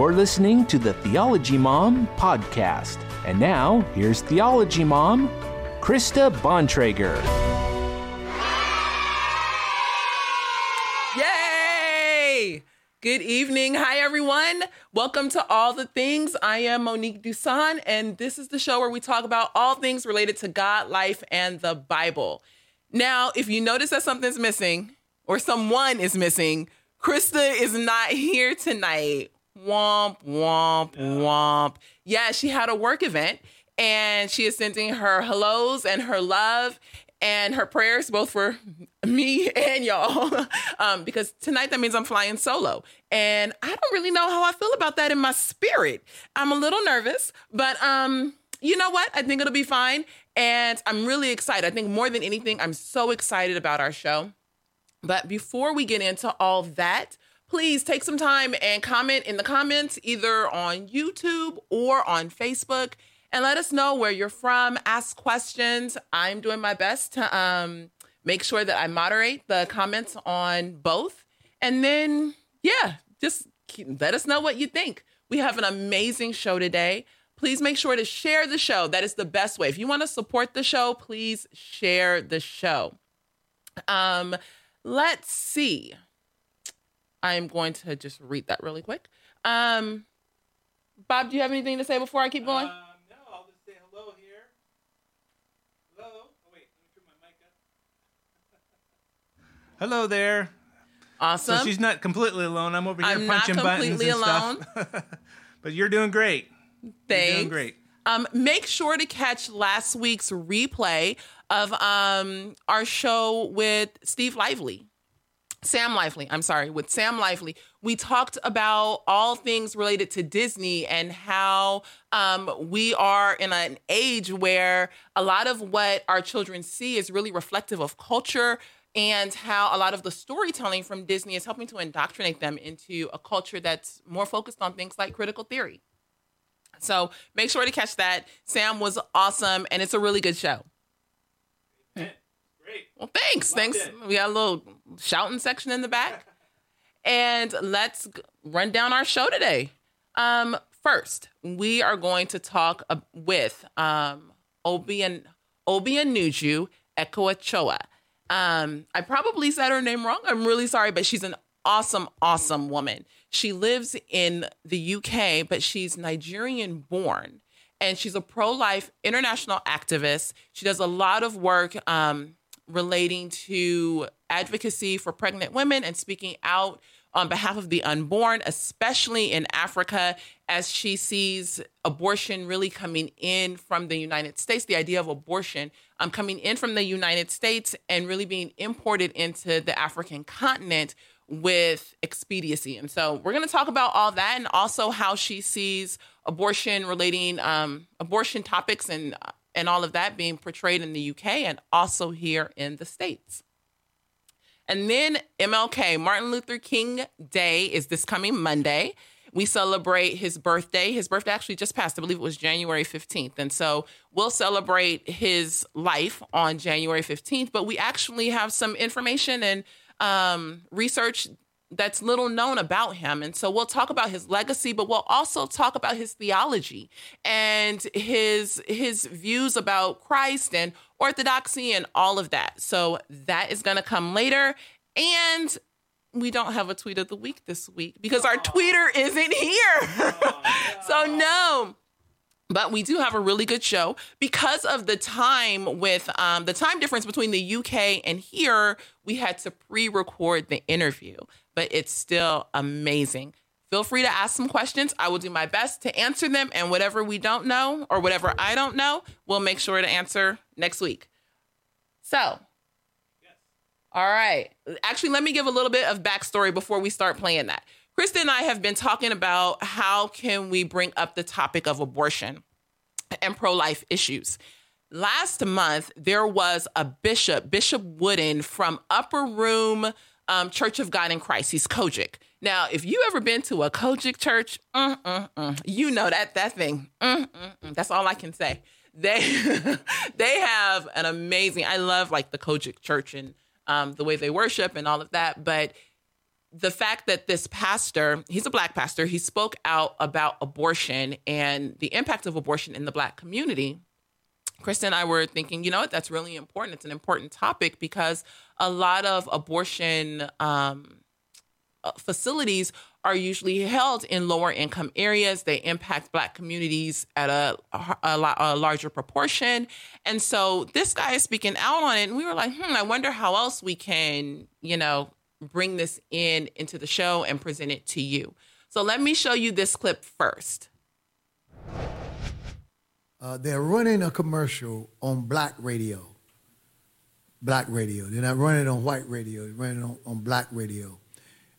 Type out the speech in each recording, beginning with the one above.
You're listening to the Theology Mom podcast. And now, here's Theology Mom, Krista Bontrager. Yay! Good evening. Hi, everyone. Welcome to All the Things. I am Monique Duson, and this is the show where we talk about all things related to God, life, and the Bible. Now, if you notice that something's missing or someone is missing, Krista is not here tonight. Womp, womp, womp. Yeah, she had a work event and she is sending her hellos and her love and her prayers both for me and y'all um, because tonight that means i'm flying solo. And i don't really know how i feel about that in my spirit. I'm a little nervous but um you know what? I think it'll be fine and i'm really excited. I think more than anything i'm so excited about our show. But before we get into all that please take some time and comment in the comments either on youtube or on facebook and let us know where you're from. Ask questions. I'm doing my best to um, make sure that I moderate the comments on both. And then, yeah, just keep, let us know what you think. We have an amazing show today. Please make sure to share the show. That is the best way. If you want to support the show, please share the show. Um, let's see. I'm going to just read that really quick. Um, Bob, do you have anything to say before I keep going? Uh, no, I'll just say hello here. Hello. Oh wait, let me turn my mic up. hello there. awesome. So she's not completely alone. I'm over here I'm not punching buttons completely and stuff. but you're doing great. You're Thanks. doing great. Um, make sure to catch last week's replay of um, our show with Steve Lively. Sam Lively, I'm sorry, with Sam Lively, we talked about all things related to Disney and how um, we are in an age where a lot of what our children see is really reflective of culture and how a lot of the storytelling from Disney is helping to indoctrinate them into a culture that's more focused on things like critical theory. So make sure to catch that. Sam was awesome, and it's a really good show. Great. Well, thanks. Loved thanks. it. We got a little shouting section in the back. and let's run down our show today. Um, first, we are going to talk uh, with um, Obian Obianuju Ekoachoa. Um, I probably said her name wrong. I'm really sorry, but she's an awesome, awesome woman. She lives in the UK, but she's Nigerian born and she's a pro life international activist. She does a lot of work um, relating to advocacy for pregnant women and speaking out on behalf of the unborn, especially in Africa, as she sees abortion really coming in from the United States, the idea of abortion um, coming in from the United States and really being imported into the African continent with expediency. And so we're going to talk about all that and also how she sees abortion relating um, abortion topics and and all of that being portrayed in the UK and also here in the States. And then MLK, Martin Luther King Day is this coming Monday. We celebrate his birthday. His birthday actually just passed. I believe it was January 15th. And so we'll celebrate his life on January 15th. But we actually have some information and um, research that's little known about him. And so we'll talk about his legacy, but we'll also talk about his theology and his his views about Christ and orthodoxy and all of that. So that is going to come later. And we don't have a tweet of the week this week because our tweeter isn't here. so no. But we do have a really good show because of the time with um, the time difference between the UK and here. We had to pre-record the interview, but it's still amazing. Feel free to ask some questions. I will do my best to answer them, and whatever we don't know or whatever I don't know, we'll make sure to answer next week. So, yes. all right. Actually, let me give a little bit of backstory before we start playing that. Krista and I have been talking about how can we bring up the topic of abortion and pro-life issues. Last month, there was a bishop, Bishop Wooden from Upper Room um, Church of God in Christ. He's COGIC. Now, if you ever been to a COGIC church, mm, mm, mm, you know that that thing. Mm, mm, mm. That's all I can say. They they have an amazing. I love like the COGIC church and um, the way they worship and all of that. But the fact that this pastor, he's a black pastor, he spoke out about abortion and the impact of abortion in the black community. Krista and I were thinking, you know what, that's really important. It's an important topic because a lot of abortion um, uh, facilities are usually held in lower income areas. They impact Black communities at a, a, a, larger proportion. And so this guy is speaking out on it. And we were like, hmm, I wonder how else we can, you know, bring this in into the show and present it to you. So let me show you this clip first. Uh, they're running a commercial on black radio. Black radio. They're not running on white radio. They're running on, on black radio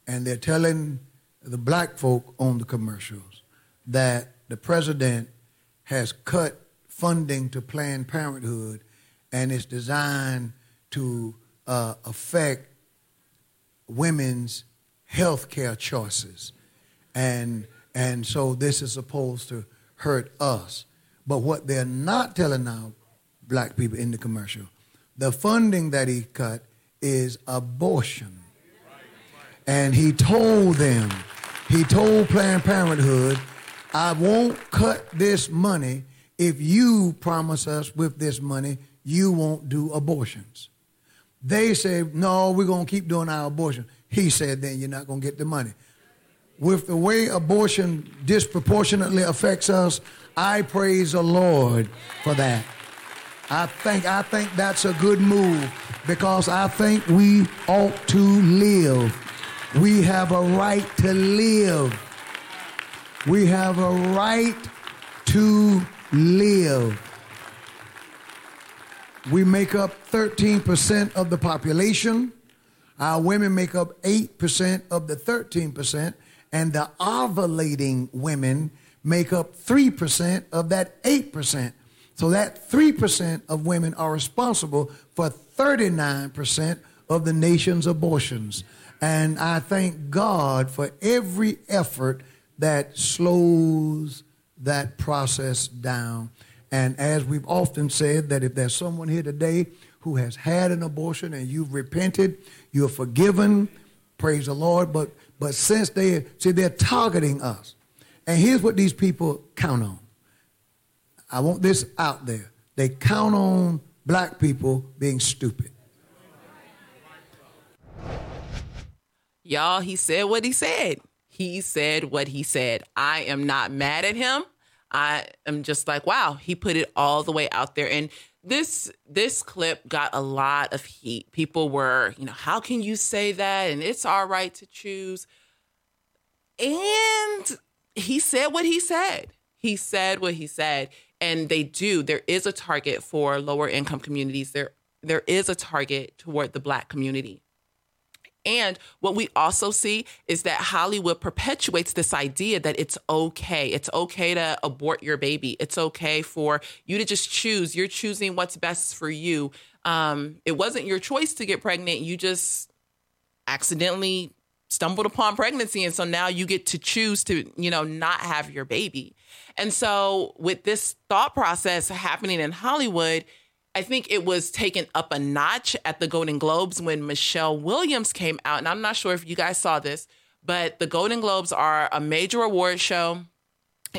and they're telling the black folk on the commercials that the president has cut funding to Planned Parenthood and it's designed to uh, affect women's health care choices. And, and so this is supposed to hurt us. But what they're not telling now, black people in the commercial, the funding that he cut is abortion. And he told them, he told Planned Parenthood, I won't cut this money if you promise us with this money you won't do abortions. They said, no, we're going to keep doing our abortion. He said, then you're not going to get the money. With the way abortion disproportionately affects us, I praise the Lord for that. I think I think that's a good move because I think we ought to live we have a right to live. We have a right to live. We make up 13% of the population. Our women make up 8% of the 13%. And the ovulating women make up 3% of that 8%. So that 3% of women are responsible for 39% of the nation's abortions. And I thank God for every effort that slows that process down. And as we've often said, that if there's someone here today who has had an abortion and you've repented, you're forgiven, praise the Lord. But but since they see they're targeting us, and here's what these people count on. I want this out there. They count on black people being stupid. Y'all, he said what he said. He said what he said. I am not mad at him. I am just like, wow, he put it all the way out there. And this this clip got a lot of heat. People were, you know, how can you say that? And it's our right to choose. And he said what he said. He said what he said. And they do. There is a target for lower income communities. There there is a target toward the black community. And what we also see is that Hollywood perpetuates this idea that it's okay. It's okay to abort your baby. It's okay for you to just choose. You're choosing what's best for you. Um, it wasn't your choice to get pregnant. You just accidentally stumbled upon pregnancy. And so now you get to choose to, you know, not have your baby. And so with this thought process happening in Hollywood, I think it was taken up a notch at the Golden Globes when Michelle Williams came out. And I'm not sure if you guys saw this, but the Golden Globes are a major award show.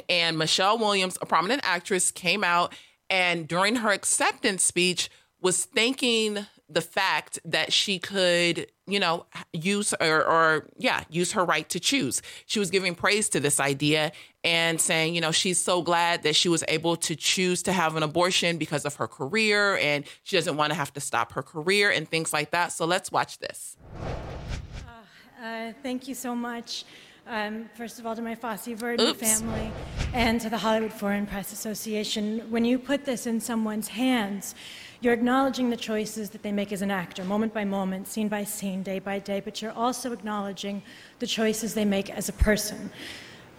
And Michelle Williams, a prominent actress, came out and during her acceptance speech was thanking the fact that she could, you know, use or, or, yeah, use her right to choose. She was giving praise to this idea and saying, you know, she's so glad that she was able to choose to have an abortion because of her career and she doesn't want to have to stop her career and things like that. So let's watch this. Uh, uh, thank you so much. Um, first of all, to my Fosse Verdon Oops. family and to the Hollywood Foreign Press Association. When you put this in someone's hands, you're acknowledging the choices that they make as an actor, moment by moment, scene by scene, day by day, but you're also acknowledging the choices they make as a person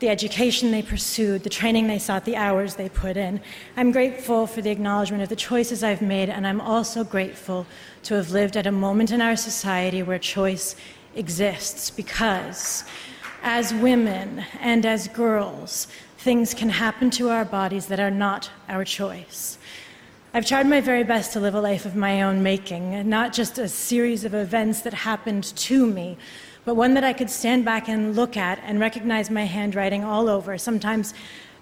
the education they pursued, the training they sought, the hours they put in. I'm grateful for the acknowledgement of the choices I've made, and I'm also grateful to have lived at a moment in our society where choice exists because as women and as girls, things can happen to our bodies that are not our choice. I've tried my very best to live a life of my own making, not just a series of events that happened to me, but one that I could stand back and look at and recognize my handwriting all over, sometimes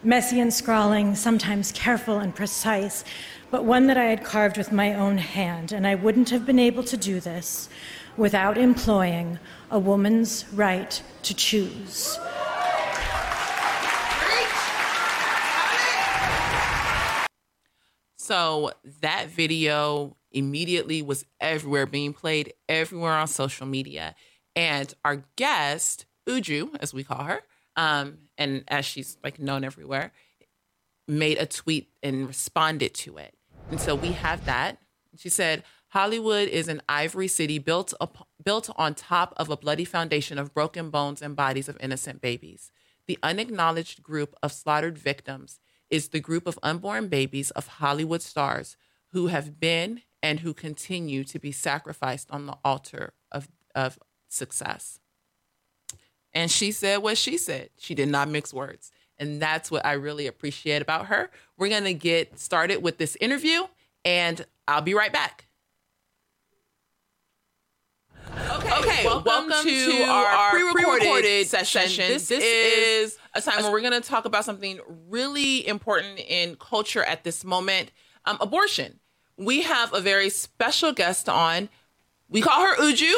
messy and scrawling, sometimes careful and precise, but one that I had carved with my own hand, and I wouldn't have been able to do this without employing a woman's right to choose. So that video immediately was everywhere, being played everywhere on social media. And our guest, Uju, as we call her, um, and as she's like known everywhere, made a tweet and responded to it. And so we have that. She said, Hollywood is an ivory city built up, built on top of a bloody foundation of broken bones and bodies of innocent babies. The unacknowledged group of slaughtered victims is the group of unborn babies of Hollywood stars who have been and who continue to be sacrificed on the altar of, of success. And she said what she said. She did not mix words. And that's what I really appreciate about her. We're going to get started with this interview, and I'll be right back. Okay, okay welcome, welcome to, to, our, our pre-recorded, pre-recorded session. session. This, this is a time where we're going to talk about something really important in culture at this moment um, abortion. We have a very special guest on. We call her Uju.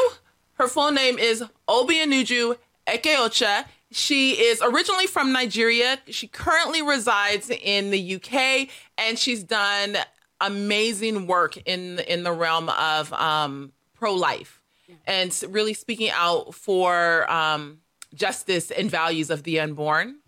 Her full name is Obianuju Ekeocha. She is originally from Nigeria. She currently resides in the UK, and she's done amazing work in in the realm of um, pro life and really speaking out for um, justice and values of the unborn.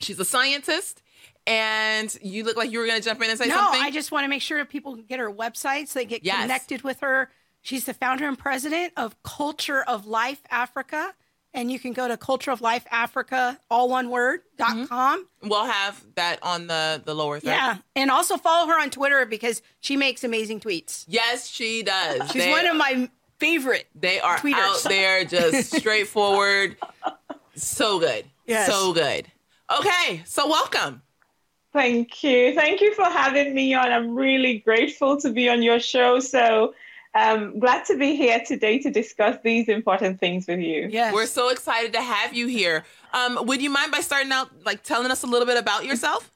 She's a scientist. And you look like you were going to jump in and say no, something. No, I just want to make sure people get her website so they get yes. connected with her. She's the founder and president of Culture of Life Africa. And you can go to Culture of Life Africa, all one word, dot mm-hmm. com. We'll have that on the, the lower third. Yeah. And also follow her on Twitter because she makes amazing tweets. Yes, she does. She's they, one of my favorite. They are tweeters. out there just straightforward. so good. Yes. So good. Okay, so welcome. Thank you. Thank you for having me on. I'm really grateful to be on your show. So um, glad to be here today to discuss these important things with you. Yes. We're so excited to have you here. Um, would you mind by starting out, like telling us a little bit about yourself?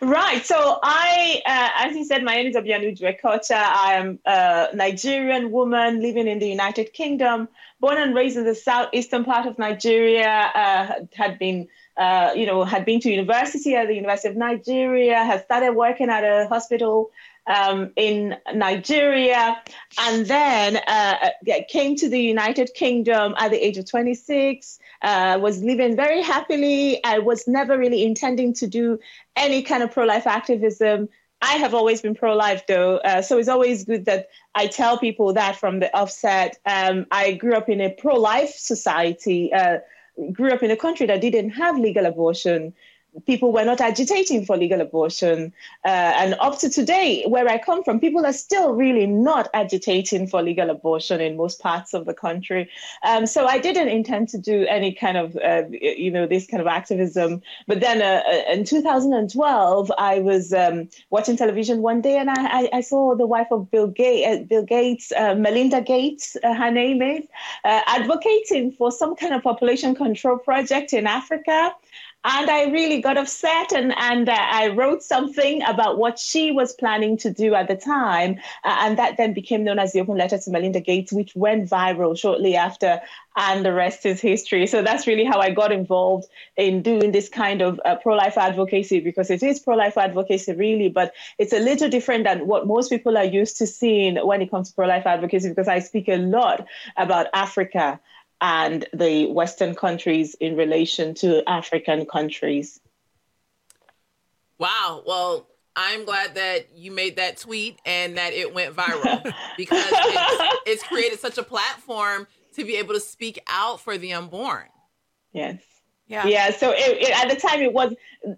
Right. So I, uh, as you said, my name is Obianu Ekeocha. I am a Nigerian woman living in the United Kingdom, born and raised in the southeastern part of Nigeria. Uh, had been, uh, you know, had been to university at the University of Nigeria. Had started working at a hospital um, in Nigeria, and then uh, came to the United Kingdom at the age of 26. Uh, was living very happily. I was never really intending to do any kind of pro life activism. I have always been pro life though, uh, so it's always good that I tell people that from the offset. Um, I grew up in a pro life society, uh, grew up in a country that didn't have legal abortion people were not agitating for legal abortion. Uh, and up to today, where I come from, people are still really not agitating for legal abortion in most parts of the country. Um, so I didn't intend to do any kind of, uh, you know, this kind of activism. But then uh, uh in 2012, I was um, watching television one day and I, I, saw the wife of Bill, uh, Bill Gates, uh, Melinda Gates, her name is, advocating for some kind of population control project in Africa. And I really got upset and, and uh, I wrote something about what she was planning to do at the time. Uh, and that then became known as the open letter to Melinda Gates, which went viral shortly after. And the rest is history. So that's really how I got involved in doing this kind of uh, pro life advocacy because it is pro life advocacy, really, but it's a little different than what most people are used to seeing when it comes to pro life advocacy because I speak a lot about Africa and the Western countries in relation to African countries. Wow. Well, I'm glad that you made that tweet and that it went viral because it's, it's, created such a platform to be able to speak out for the unborn. Yes. Yeah. Yeah. So it, it, at the time, it was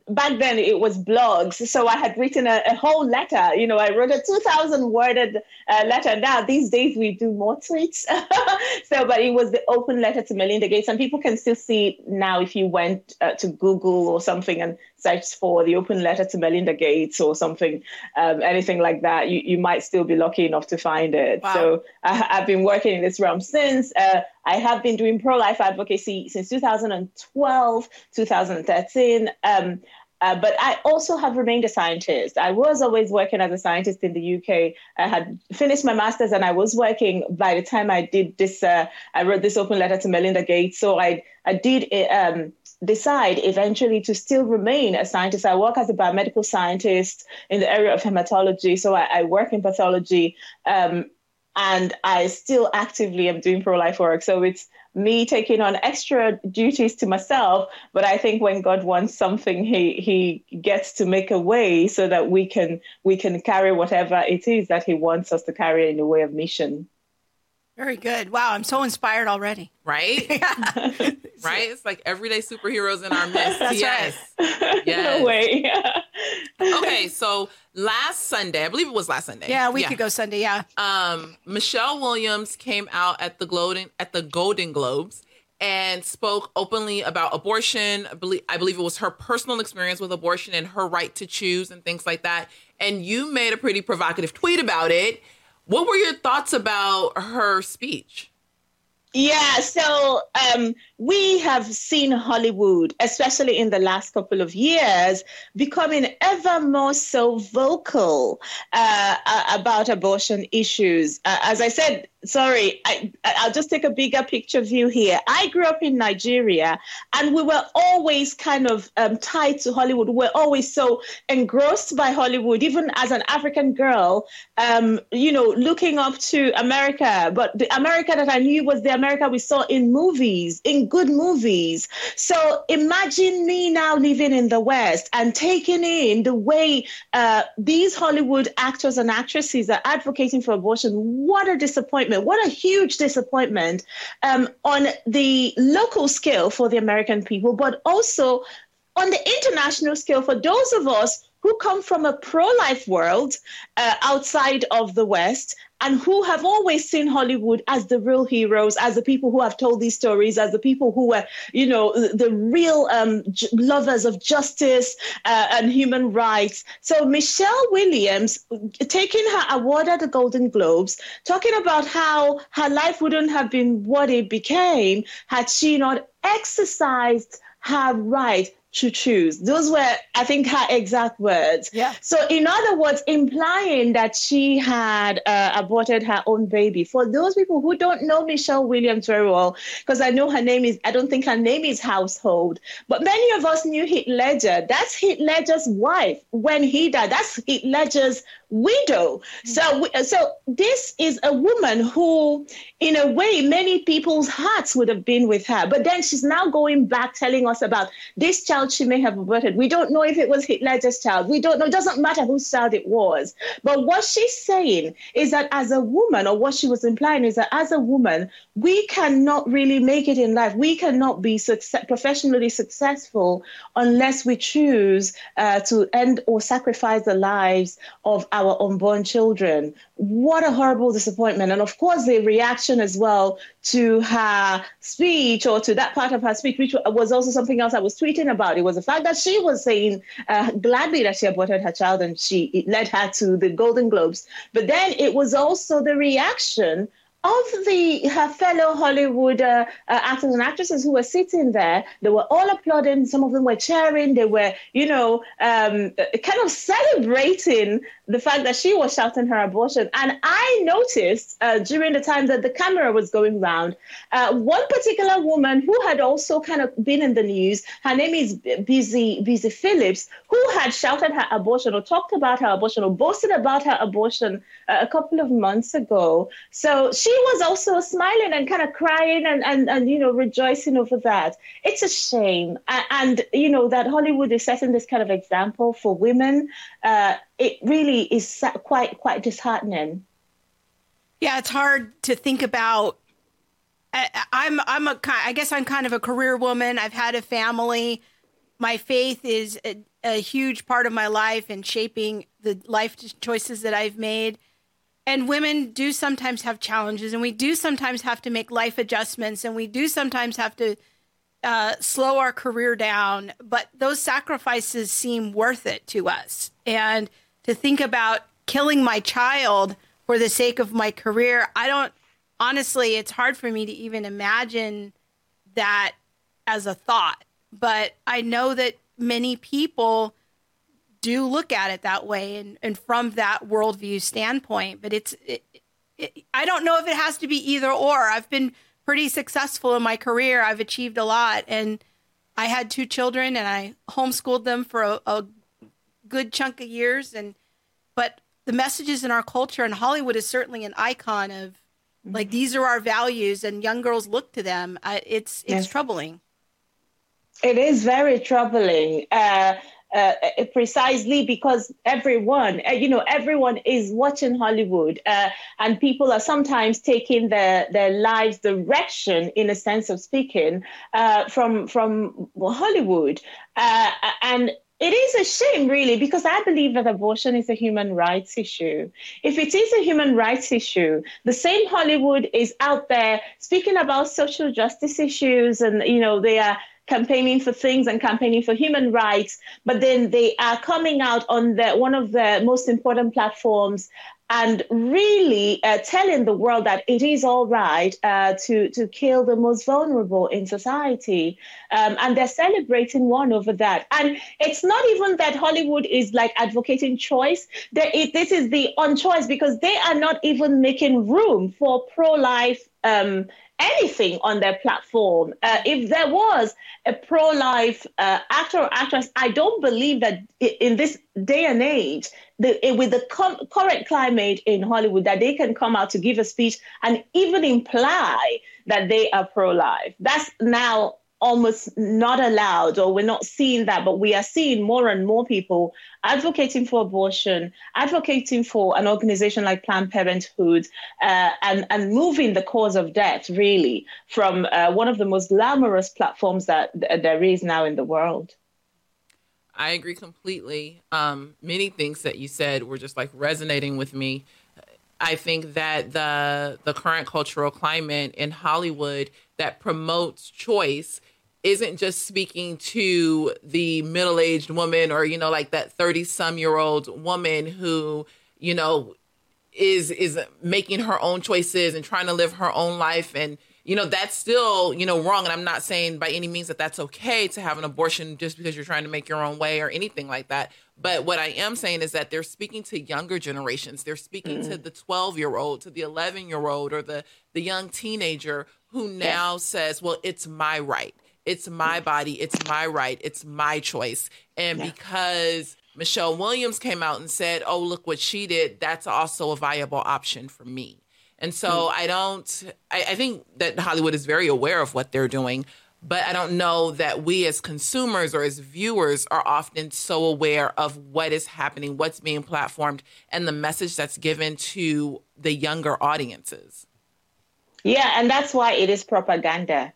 back then. It was blogs. So I had written a, a whole letter. You know, I wrote a two thousand worded uh, letter. Now these days we do more tweets. so, but it was the open letter to Melinda Gates, and people can still see now if you went uh, to Google or something and search for the open letter to Melinda Gates or something, um, anything like that, you, you might still be lucky enough to find it. Wow. So I, have been working in this realm since. Uh, I have been doing pro life advocacy since 2012, 2013. Um, uh, but I also have remained a scientist. I was always working as a scientist in the UK. I had finished my master's and I was working by the time I did this. Uh, I wrote this open letter to Melinda Gates. So I, I did um, decide eventually to still remain a scientist. I work as a biomedical scientist in the area of hematology. So I, I work in pathology. Um, and I still actively am doing pro life work. So it's me taking on extra duties to myself but i think when god wants something he he gets to make a way so that we can we can carry whatever it is that he wants us to carry in the way of mission very good. Wow, I'm so inspired already. Right? right? It's like everyday superheroes in our midst. That's yes. right. Yes. No way. okay, so last Sunday, I believe it was last Sunday. Yeah, a week yeah. ago Sunday, yeah. Um, Michelle Williams came out at the Golden at the Golden Globes and spoke openly about abortion. I believe, I believe it was her personal experience with abortion and her right to choose and things like that. And you made a pretty provocative tweet about it what were your thoughts about her speech? Yeah, so um, we have seen Hollywood, especially in the last couple of years, becoming ever more so vocal uh, about abortion issues. Uh, as I said, sorry, I, I'll just take a bigger picture view here. I grew up in Nigeria, and we were always kind of um, tied to Hollywood. We we're always so engrossed by Hollywood, even as an African girl, um, you know, looking up to America. But the America that I knew was the America we saw in movies, in good movies. So imagine me now living in the West and taking in the way uh, these Hollywood actors and actresses are advocating for abortion. What a disappointment. What a huge disappointment um, on the local scale for the American people, but also on the international scale for those of us who come from a pro life world uh, outside of the West and who have always seen Hollywood as the real heroes, as the people who have told these stories, as the people who were, you know, the real um, j- lovers of justice uh, and human rights. So Michelle Williams taking her award at the Golden Globes, talking about how her life wouldn't have been what it became had she not exercised her right to choose. Those were, I think, her exact words. Yeah. So, in other words, implying that she had uh, aborted her own baby. For those people who don't know Michelle Williams very well, because I know her name is, I don't think her name is household, but many of us knew Heath Ledger. That's Heath Ledger's wife when he died. That's Heath Ledger's widow. So, so this is a woman who, in a way, many people's hearts would have been with her. But then she's now going back telling us about this child she may have aborted. We don't know if it was Hitler's child. We don't know. It doesn't matter whose child it was. But what she's saying is that as a woman, or what she was implying is that as a woman, we cannot really make it in life. We cannot be success- professionally successful unless we choose uh, to end or sacrifice the lives of our our unborn children. What a horrible disappointment. And of course, the reaction as well to her speech or to that part of her speech, which was also something else I was tweeting about. It was the fact that she was saying uh, gladly that she aborted her child and she it led her to the Golden Globes. But then it was also the reaction of the her fellow Hollywood uh, uh, actors and actresses who were sitting there, they were all applauding. Some of them were cheering. They were, you know, um, kind of celebrating the fact that she was shouting her abortion. And I noticed uh, during the time that the camera was going round, uh, one particular woman who had also kind of been in the news. Her name is Busy Busy Phillips, who had shouted her abortion or talked about her abortion or boasted about her abortion uh, a couple of months ago. So she was also smiling and kind of crying and, and, and you know rejoicing over that. It's a shame, and, and you know that Hollywood is setting this kind of example for women. Uh, it really is quite quite disheartening. Yeah, it's hard to think about. I, I'm I'm a I guess I'm kind of a career woman. I've had a family. My faith is a, a huge part of my life and shaping the life choices that I've made and women do sometimes have challenges and we do sometimes have to make life adjustments and we do sometimes have to uh, slow our career down, but those sacrifices seem worth it to us. And to think about killing my child for the sake of my career, I don't honestly, it's hard for me to even imagine that as a thought. But I know that many people do look at it that way and, and from that worldview standpoint. But it's, it, it, I don't know if it has to be either or. I've been pretty successful in my career. I've achieved a lot. And I had two children and I homeschooled them for a, a good chunk of years. And, but the messages in our culture and Hollywood is certainly an icon of mm-hmm. like, these are our values and young girls look to them. I, it's, it's yes. troubling. It is very troubling. Uh, uh, uh, precisely because everyone, uh, you know, everyone is watching Hollywood, uh, and people are sometimes taking their their lives direction, in a sense of speaking, uh, from from Hollywood, uh, and. It is a shame, really, because I believe that abortion is a human rights issue. If it is a human rights issue, the same Hollywood is out there speaking about social justice issues, and you know they are campaigning for things and campaigning for human rights, but then they are coming out on the, one of the most important platforms and really uh, telling the world that it is all right uh, to to kill the most vulnerable in society, um, and they're celebrating one over that. And it's not even that Hollywood is like advocating choice. It, this is the on choice because they are not even making room for pro life. Um, anything on their platform. Uh, if there was a pro life uh, actor or actress, I don't believe that in this day and age, the, with the com- current climate in Hollywood, that they can come out to give a speech and even imply that they are pro life. That's now almost not allowed or we're not seeing that but we are seeing more and more people advocating for abortion advocating for an organization like planned parenthood uh, and and moving the cause of death really from uh, one of the most glamorous platforms that th- there is now in the world. I agree completely. Um, many things that you said were just like resonating with me. I think that the the current cultural climate in Hollywood that promotes choice isn't just speaking to the middle-aged woman or you know like that 30 some year old woman who you know is is making her own choices and trying to live her own life. And you know that's still you know wrong. And i'm not saying by any means that that's okay to have an abortion just because you're trying to make your own way or anything like that. But what i am saying is that they're speaking to younger generations. They're speaking mm-hmm. to the 12 year old to the 11 year old or the the young teenager who now says well it's my right it's my body, it's my right, it's my choice. And yeah. because Michelle Williams came out and said, "Oh, look what she did," that's also a viable option for me. And so mm. I don't. I, I think that Hollywood is very aware of what they're doing, but I don't know that we as consumers or as viewers are often so aware of what is happening, what's being platformed, and the message that's given to the younger audiences. Yeah, and that's why it is propaganda.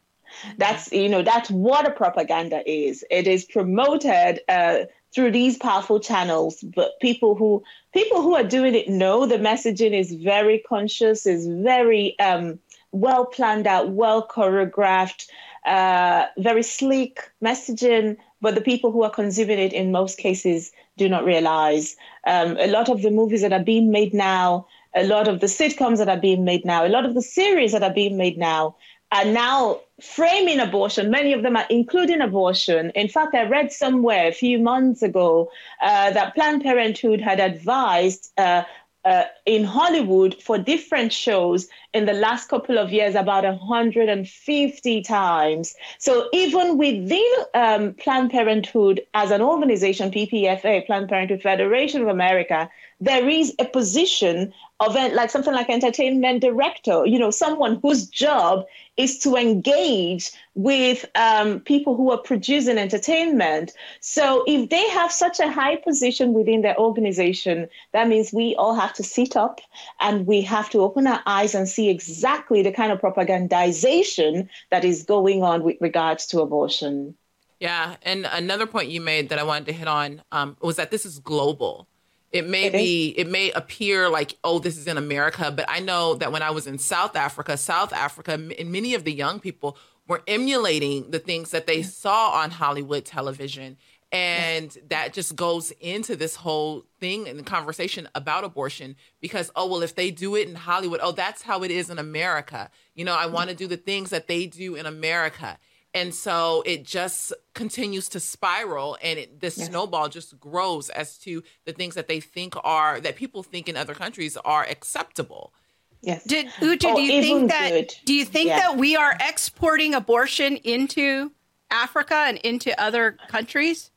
That's you know that's what a propaganda is. It is promoted uh, through these powerful channels, but people who people who are doing it know the messaging is very conscious, is very um, well planned out, well choreographed, uh, very sleek messaging. But the people who are consuming it, in most cases, do not realize. Um, a lot of the movies that are being made now, a lot of the sitcoms that are being made now, a lot of the series that are being made now are now framing abortion. Many of them are including abortion. In fact, I read somewhere a few months ago uh, that Planned Parenthood had advised uh, uh, in Hollywood for different shows in the last couple of years about 150 times. So even within um, Planned Parenthood as an organization, PPFA, Planned Parenthood Federation of America, there is a position of like something like entertainment director, you know, someone whose job is to engage with um, people who are producing entertainment. So if they have such a high position within their organization, that means we all have to sit up and we have to open our eyes and see exactly the kind of propagandization that is going on with regards to abortion. Yeah, and another point you made that I wanted to hit on um, was that this is global. It may it be, is. it may appear like, oh, this is in America, but I know that when I was in South Africa, South Africa, and many of the young people were emulating the things that they saw on Hollywood television. And that just goes into this whole thing and the conversation about abortion because, oh, well, if they do it in Hollywood, oh, that's how it is in America. You know, I mm-hmm. want to do the things that they do in America. And so it just continues to spiral and it, the yes. snowball just grows as to the things that they think are, that people think in other countries are acceptable. Yes. Did Uju, oh, do you think that good. do you think yeah. that we are exporting abortion into Africa and into other countries?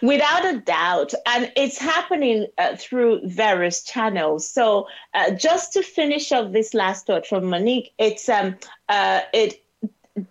Without a doubt. And it's happening uh, through various channels. So, uh, just to finish off this last thought from Monique, it's um, uh, it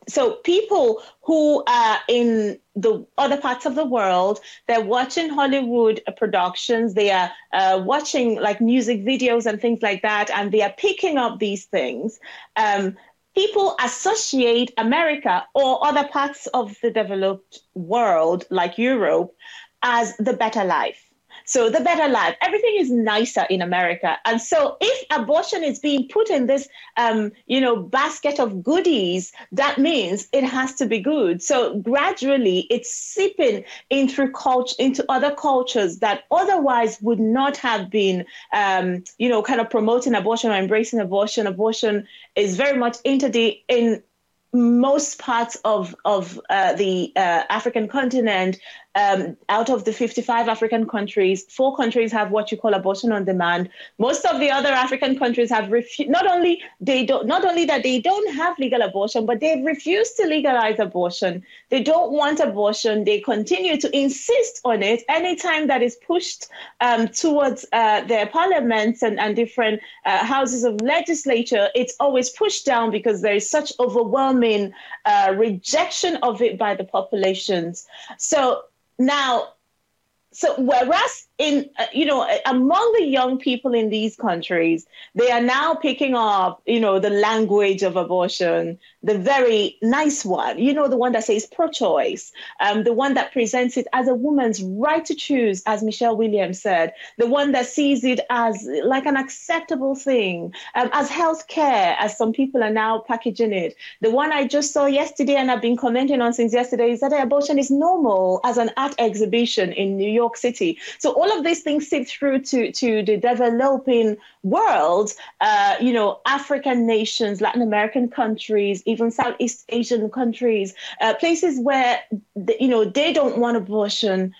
so people who are in the other parts of the world they're watching hollywood productions. They are uh, watching like music videos and things like that and they are picking up these things. Um, people associate america or other parts of the developed world like europe as the better life so the better life, everything is nicer in America. And so if abortion is being put in this, um, you know, basket of goodies, that means it has to be good. So gradually it's seeping into culture, into other cultures that otherwise would not have been, um, you know, kind of promoting abortion or embracing abortion. Abortion is very much into in most parts of of uh, the uh, African continent um, out of the 55 African countries, four countries have what you call abortion on demand. Most of the other African countries have refused. Not only they don't, not only that they don't have legal abortion, but they've refused to legalize abortion. They don't want abortion. They continue to insist on it anytime that is pushed um, towards uh, their parliaments and, and different uh, houses of legislature. It's always pushed down because there is such overwhelming uh, rejection of it by the populations. So now, so whereas in uh, you know among the young people in these countries they are now picking up you know the language of abortion the very nice one. You know the one that says pro-choice um, the one that presents it as a woman's right to choose as michelle williams said the one that sees it as like an acceptable thing um, as health care as some people are now packaging it. The one i just saw yesterday and i've been commenting on since yesterday is that abortion is normal as an art exhibition in new york city. So all of these things seep through to, to the developing world, uh, you know, African nations, Latin American countries, even Southeast Asian countries, uh, places where, you know, they don't want abortion.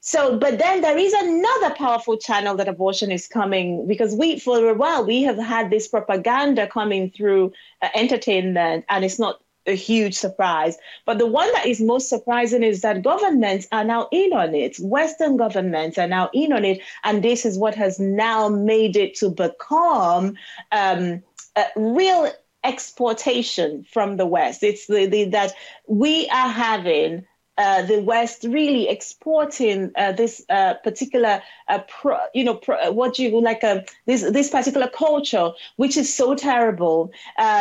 So, but then there is another powerful channel that abortion is coming because we, for a while, we have had this propaganda coming through uh, entertainment, and it's not a huge surprise. But the one that is most surprising is that governments are now in on it. Western governments are now in on it. And this is what has now made it to become um, a real exportation from the West. It's the, the that we are having uh, the West really exporting uh, this uh, particular, uh, pro, you know, pro, uh, what you like, this this particular culture, which is so terrible.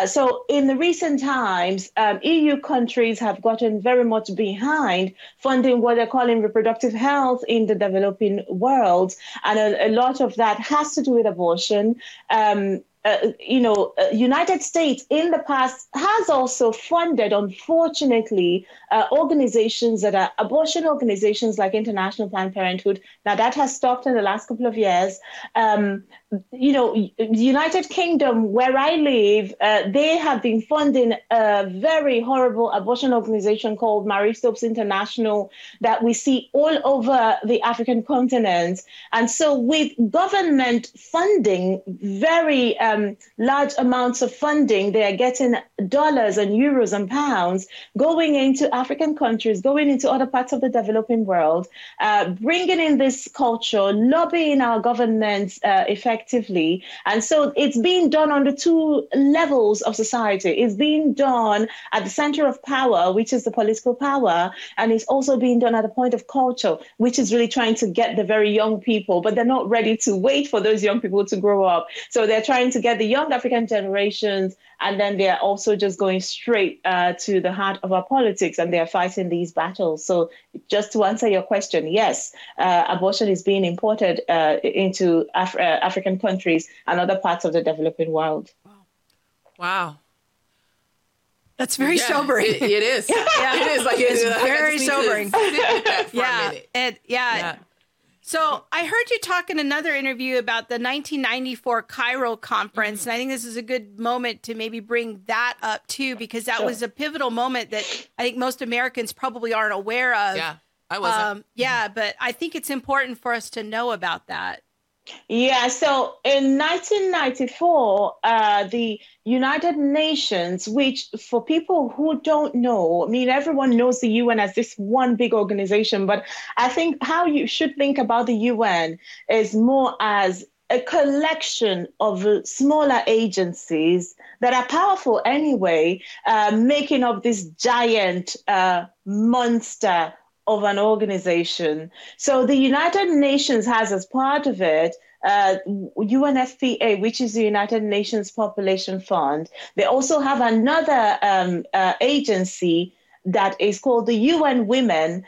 so in the recent times, um, EU countries have gotten very much behind funding what they're calling reproductive health in the developing world, and a, a lot of that has to do with abortion. Um, uh, you know, uh, United States in the past has also funded, unfortunately, uh, organizations that are abortion organizations like International Planned Parenthood. Now that has stopped in the last couple of years. Um, you know, United Kingdom, where I live, uh, they have been funding a very horrible abortion organization called Marie Stopes International that we see all over the African continent. And so, with government funding, very um, large amounts of funding, they are getting dollars and euros and pounds going into African countries, going into other parts of the developing world, uh, bringing in this culture, lobbying our governments uh, effectively. And so it's being done on the two levels of society. It's being done at the center of power, which is the political power, and it's also being done at the point of culture, which is really trying to get the very young people, but they're not ready to wait for those young people to grow up. So they're trying to get the young African generations and then they're also just going straight uh, to the heart of our politics and they're fighting these battles. So, just to answer your question, yes, uh, abortion is being imported uh, into Af- uh, African countries and other parts of the developing world. Wow. That's very yeah, sobering. It, it is. yeah. It is like it's it, very sobering. yeah. And yeah. yeah. So I heard you talk in another interview about the 1994 Cairo conference, mm-hmm. and I think this is a good moment to maybe bring that up too, because that was a pivotal moment that I think most Americans probably aren't aware of. Yeah, I wasn't. Um, yeah, but I think it's important for us to know about that. Yeah, so in 1994, uh, the United Nations, which for people who don't know, I mean, everyone knows the UN as this one big organization, but I think how you should think about the UN is more as a collection of smaller agencies that are powerful anyway, uh, making up this giant uh, monster of an organization. So the United Nations has as part of it uh, UNFPA, which is the United Nations Population Fund. They also have another um, uh, agency that is called the UN Women,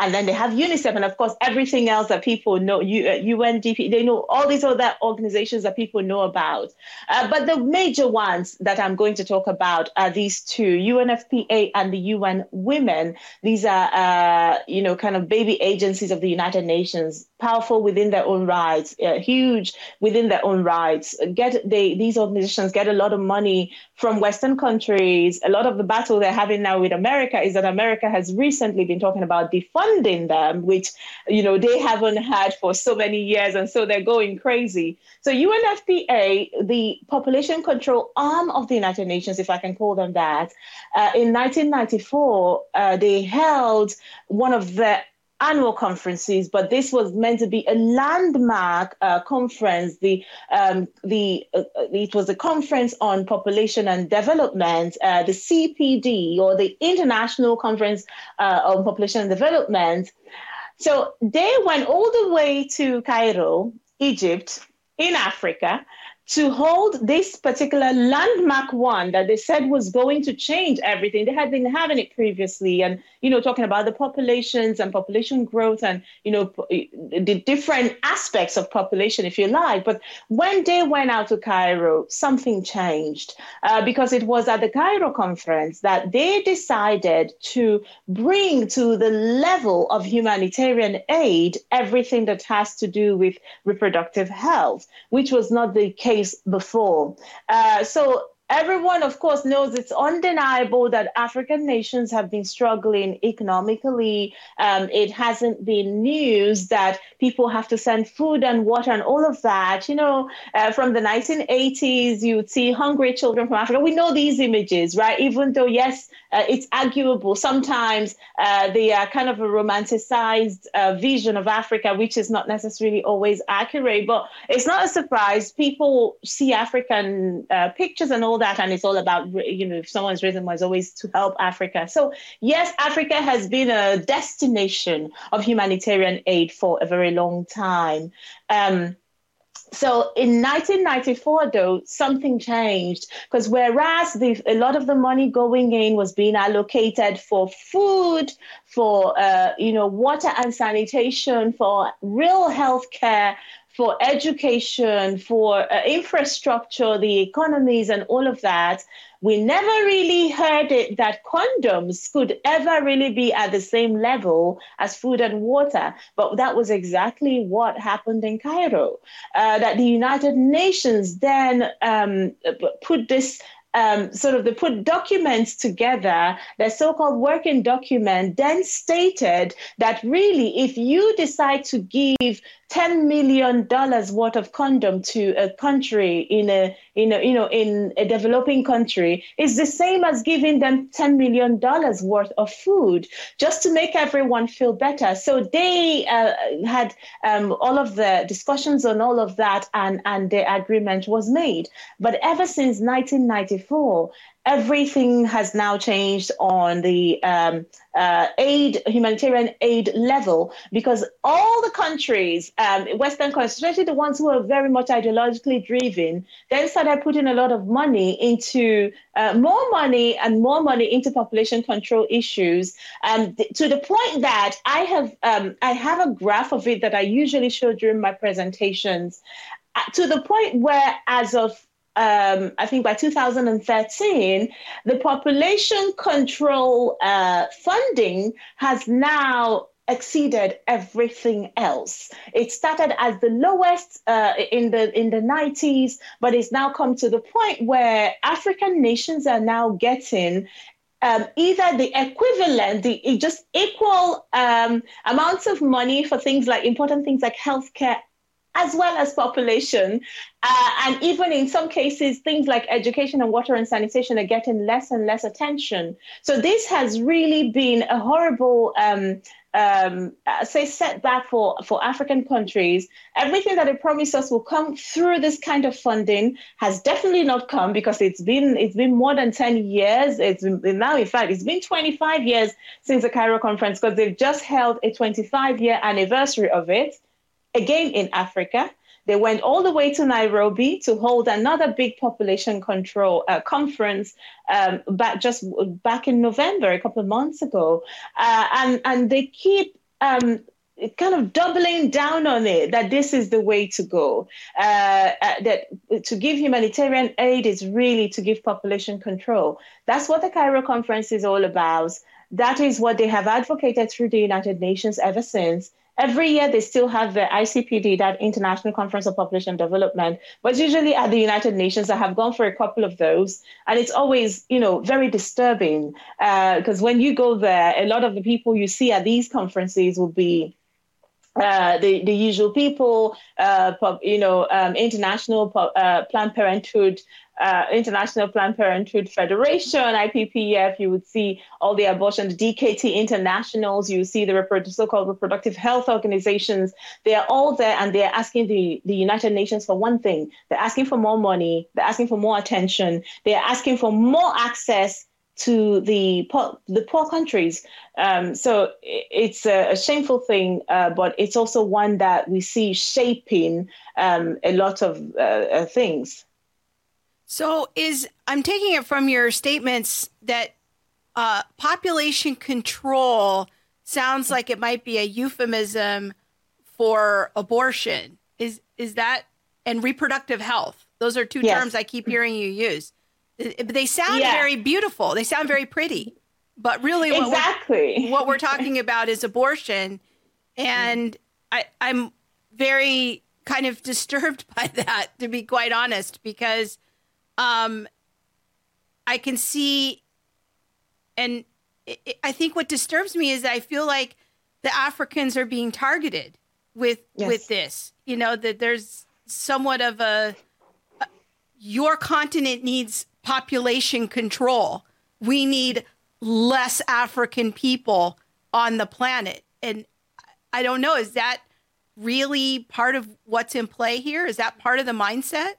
and then they have UNICEF, and of course, everything else that people know, UNDP, uh, they know all these other organizations that people know about. Uh, but the major ones that I'm going to talk about are these two, UNFPA and the UN Women. These are, uh, you know, kind of baby agencies of the United Nations, powerful within their own rights, uh, huge within their own rights. Get they, these organizations get a lot of money from Western countries. A lot of the battle they're having now with America is that America has recently been talking about defunding them, which you know they haven't had for so many years, and so they're going crazy. So UNFPA, the population control arm of the United Nations, if I can call them that, uh, in 1994 uh, they held one of the annual conferences, but this was meant to be a landmark uh, conference. The um, the uh, it was a conference on population and development, uh, the CPD or the International Conference uh, on Population and Development. So they went all the way to Cairo, Egypt, in Africa, to hold this particular landmark one that they said was going to change everything. They had been having it previously, and you know, talking about the populations and population growth, and you know, the different aspects of population, if you like. But when they went out to Cairo, something changed uh, because it was at the Cairo conference that they decided to bring to the level of humanitarian aid everything that has to do with reproductive health, which was not the case before. Uh, so everyone, of course, knows it's undeniable that African nations have been struggling economically. Um, it hasn't been news that people have to send food and water and all of that. You know, uh, from the 1980s, you would see hungry children from Africa. We know these images, right? Even though, yes, uh, it's arguable. Sometimes uh, they are kind of a romanticized uh, vision of Africa, which is not necessarily always accurate. But it's not a surprise. People see African uh, pictures and all that, and it's all about, you know, if someone's reason was always to help Africa. So, yes, Africa has been a destination of humanitarian aid for a very long time. Um, so in 1994, though, something changed because whereas the, a lot of the money going in was being allocated for food, for uh, you know water and sanitation, for real health care, for education, for uh, infrastructure, the economies, and all of that, we never really heard it that condoms could ever really be at the same level as food and water. But that was exactly what happened in Cairo. Uh, that the United Nations then um, put this um, sort of they put documents together, the so-called working document, then stated that really, if you decide to give $10 million worth of condom to a country in a, in a, you know, in a developing country is the same as giving them $10 million worth of food just to make everyone feel better. So they uh, had um, all of the discussions on all of that and, and the agreement was made. But ever since 1994, everything has now changed on the um, uh, aid, humanitarian aid level, because all the countries, um, Western countries, especially the ones who are very much ideologically driven, then started putting a lot of money into uh, more money and more money into population control issues, um, th- to the point that I have um, I have a graph of it that I usually show during my presentations, uh, to the point where, as of um, I think by 2013, the population control uh, funding has now exceeded everything else. It started as the lowest uh, in the in the 90s, but it's now come to the point where African nations are now getting um, either the equivalent, the just equal um, amounts of money for things like important things like healthcare as well as population. Uh, and even in some cases, things like education and water and sanitation are getting less and less attention. So this has really been a horrible, um, um, uh, say, setback for, for African countries. Everything that they promised us will come through this kind of funding has definitely not come because it's been it's been more than 10 years. It's been, now, in fact, it's been 25 years since the Cairo conference because they've just held a 25 year anniversary of it again in Africa. They went all the way to Nairobi to hold another big population control uh, conference um, back just back in November, a couple of months ago, uh, and and they keep um, kind of doubling down on it that this is the way to go. Uh, uh, that to give humanitarian aid is really to give population control. That's what the Cairo conference is all about. That is what they have advocated through the United Nations ever since. Every year they still have the ICPD, that International Conference on Population Development, but usually at the United Nations. I have gone for a couple of those, and it's always, you know, very disturbing because uh, when you go there, a lot of the people you see at these conferences will be uh, the the usual people, uh, you know, um, international uh, Planned Parenthood uh, International Planned Parenthood Federation, IPPF, you would see all the abortion, the DKT internationals, you see the so-called reproductive health organizations. They are all there and they're asking the, the United Nations for one thing. They're asking for more money. They're asking for more attention. They're asking for more access to the poor, the poor countries. Um, so it's a, a shameful thing, uh, but it's also one that we see shaping um, a lot of uh, uh, things. So is I'm taking it from your statements that uh, population control sounds like it might be a euphemism for abortion. Is is that and reproductive health? Those are two yes. terms I keep hearing you use. They sound yeah. very beautiful. They sound very pretty. But really what exactly. We're, what we're talking about is abortion. And I, I'm very kind of disturbed by that, to be quite honest, because – um, I can see, and it, I think what disturbs me is I feel like the Africans are being targeted with yes. with this. You know that there's somewhat of a, a your continent needs population control. We need less African people on the planet, and I don't know. Is that really part of what's in play here? Is that part of the mindset?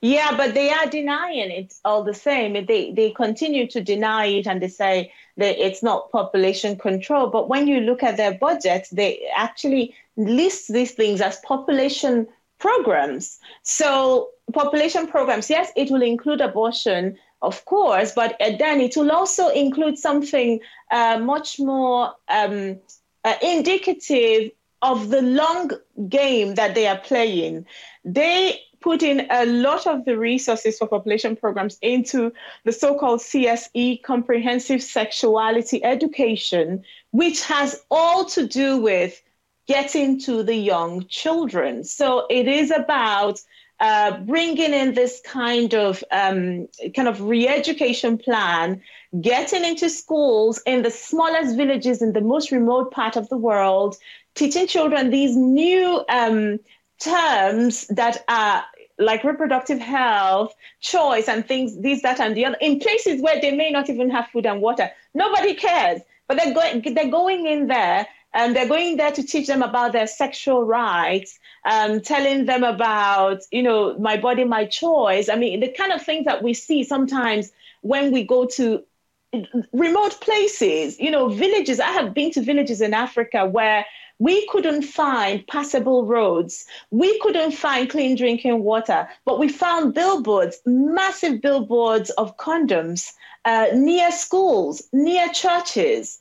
Yeah, but they are denying it all the same. They they continue to deny it and they say that it's not population control. But when you look at their budget, they actually list these things as population programs. So population programs, yes, it will include abortion, of course, but uh, then it will also include something uh, much more um, uh, indicative of the long game that they are playing. They put in a lot of the resources for population programs into the so called CSE, Comprehensive Sexuality Education, which has all to do with getting to the young children. So it is about uh, bringing in this kind of um, kind of re-education plan, getting into schools in the smallest villages in the most remote part of the world, teaching children these new um, terms that are like reproductive health, choice, and things, this, that, and the other, in places where they may not even have food and water. Nobody cares, but they're going, they're going in there and they're going there to teach them about their sexual rights, um, telling them about, you know, my body, my choice. I mean, the kind of things that we see sometimes when we go to remote places, you know, villages. I have been to villages in Africa where we couldn't find passable roads. We couldn't find clean drinking water, but we found billboards, massive billboards of condoms uh, near schools, near churches.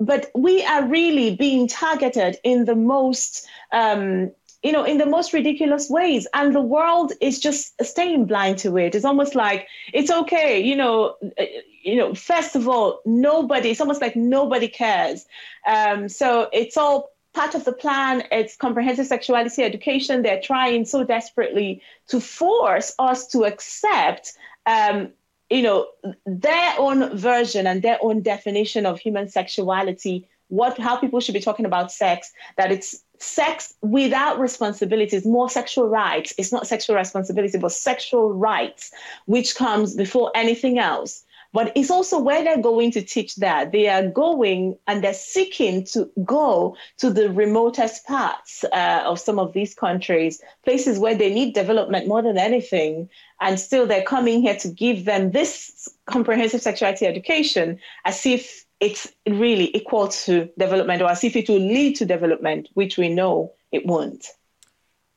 But we are really being targeted in the most um, you know, in the most ridiculous ways. And the world is just staying blind to it. It's almost like it's okay, you know, uh, you know, first of all, nobody, it's almost like nobody cares. Um, so it's all part of the plan. It's comprehensive sexuality education. They're trying so desperately to force us to accept um, you know, their own version and their own definition of human sexuality, what how people should be talking about sex, that it's sex without responsibilities, more sexual rights. It's not sexual responsibility, but sexual rights, which comes before anything else. But it's also where they're going to teach that. They are going and they're seeking to go to the remotest parts uh, of some of these countries, places where they need development more than anything. And still, they're coming here to give them this comprehensive sexuality education as if it's really equal to development or as if it will lead to development, which we know it won't.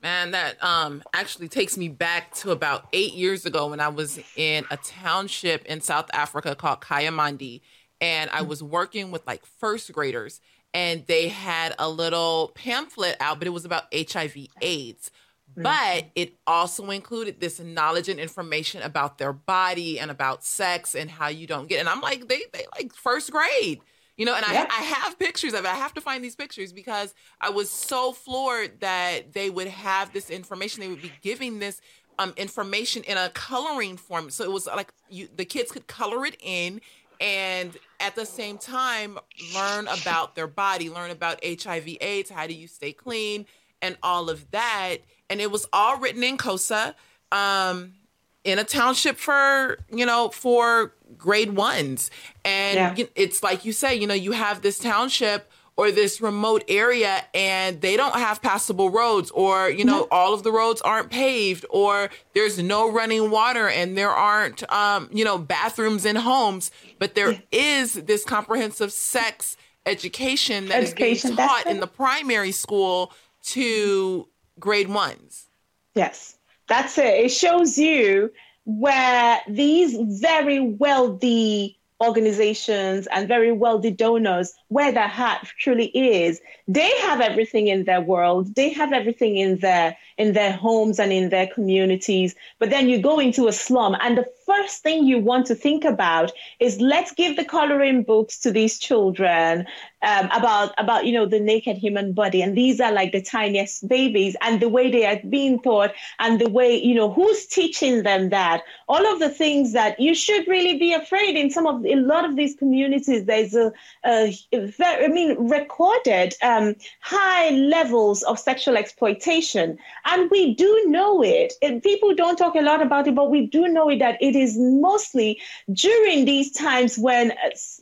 Man, that um actually takes me back to about eight years ago when I was in a township in South Africa called Kayamandi, and I was working with like first graders, and they had a little pamphlet out, but it was about HIV/AIDS. Mm-hmm. But it also included this knowledge and information about their body and about sex and how you don't get. And I'm like, they they like first grade you know and I, I have pictures of it. I have to find these pictures because i was so floored that they would have this information. They would be giving this um, information in a coloring form. So it was like you the kids could color it in and at the same time learn about their body learn about hiv aids how do you stay clean and all of that and it was all written in Xhosa, um, in a township for you know for grade ones and yeah. it's like you say you know you have this township or this remote area and they don't have passable roads or you know mm-hmm. all of the roads aren't paved or there's no running water and there aren't um, you know bathrooms in homes but there yeah. is this comprehensive sex education that education, is being taught in the primary school to grade ones yes that's it. It shows you where these very wealthy organizations and very wealthy donors, where their heart truly is, they have everything in their world. They have everything in their in their homes and in their communities. But then you go into a slum, and the first thing you want to think about is let's give the coloring books to these children um, about about you know the naked human body, and these are like the tiniest babies, and the way they are being taught, and the way you know who's teaching them that all of the things that you should really be afraid in some of a lot of these communities. There's a, a, a very, I mean, recorded um, high levels of sexual exploitation and we do know it. And people don't talk a lot about it, but we do know it that it is mostly during these times when,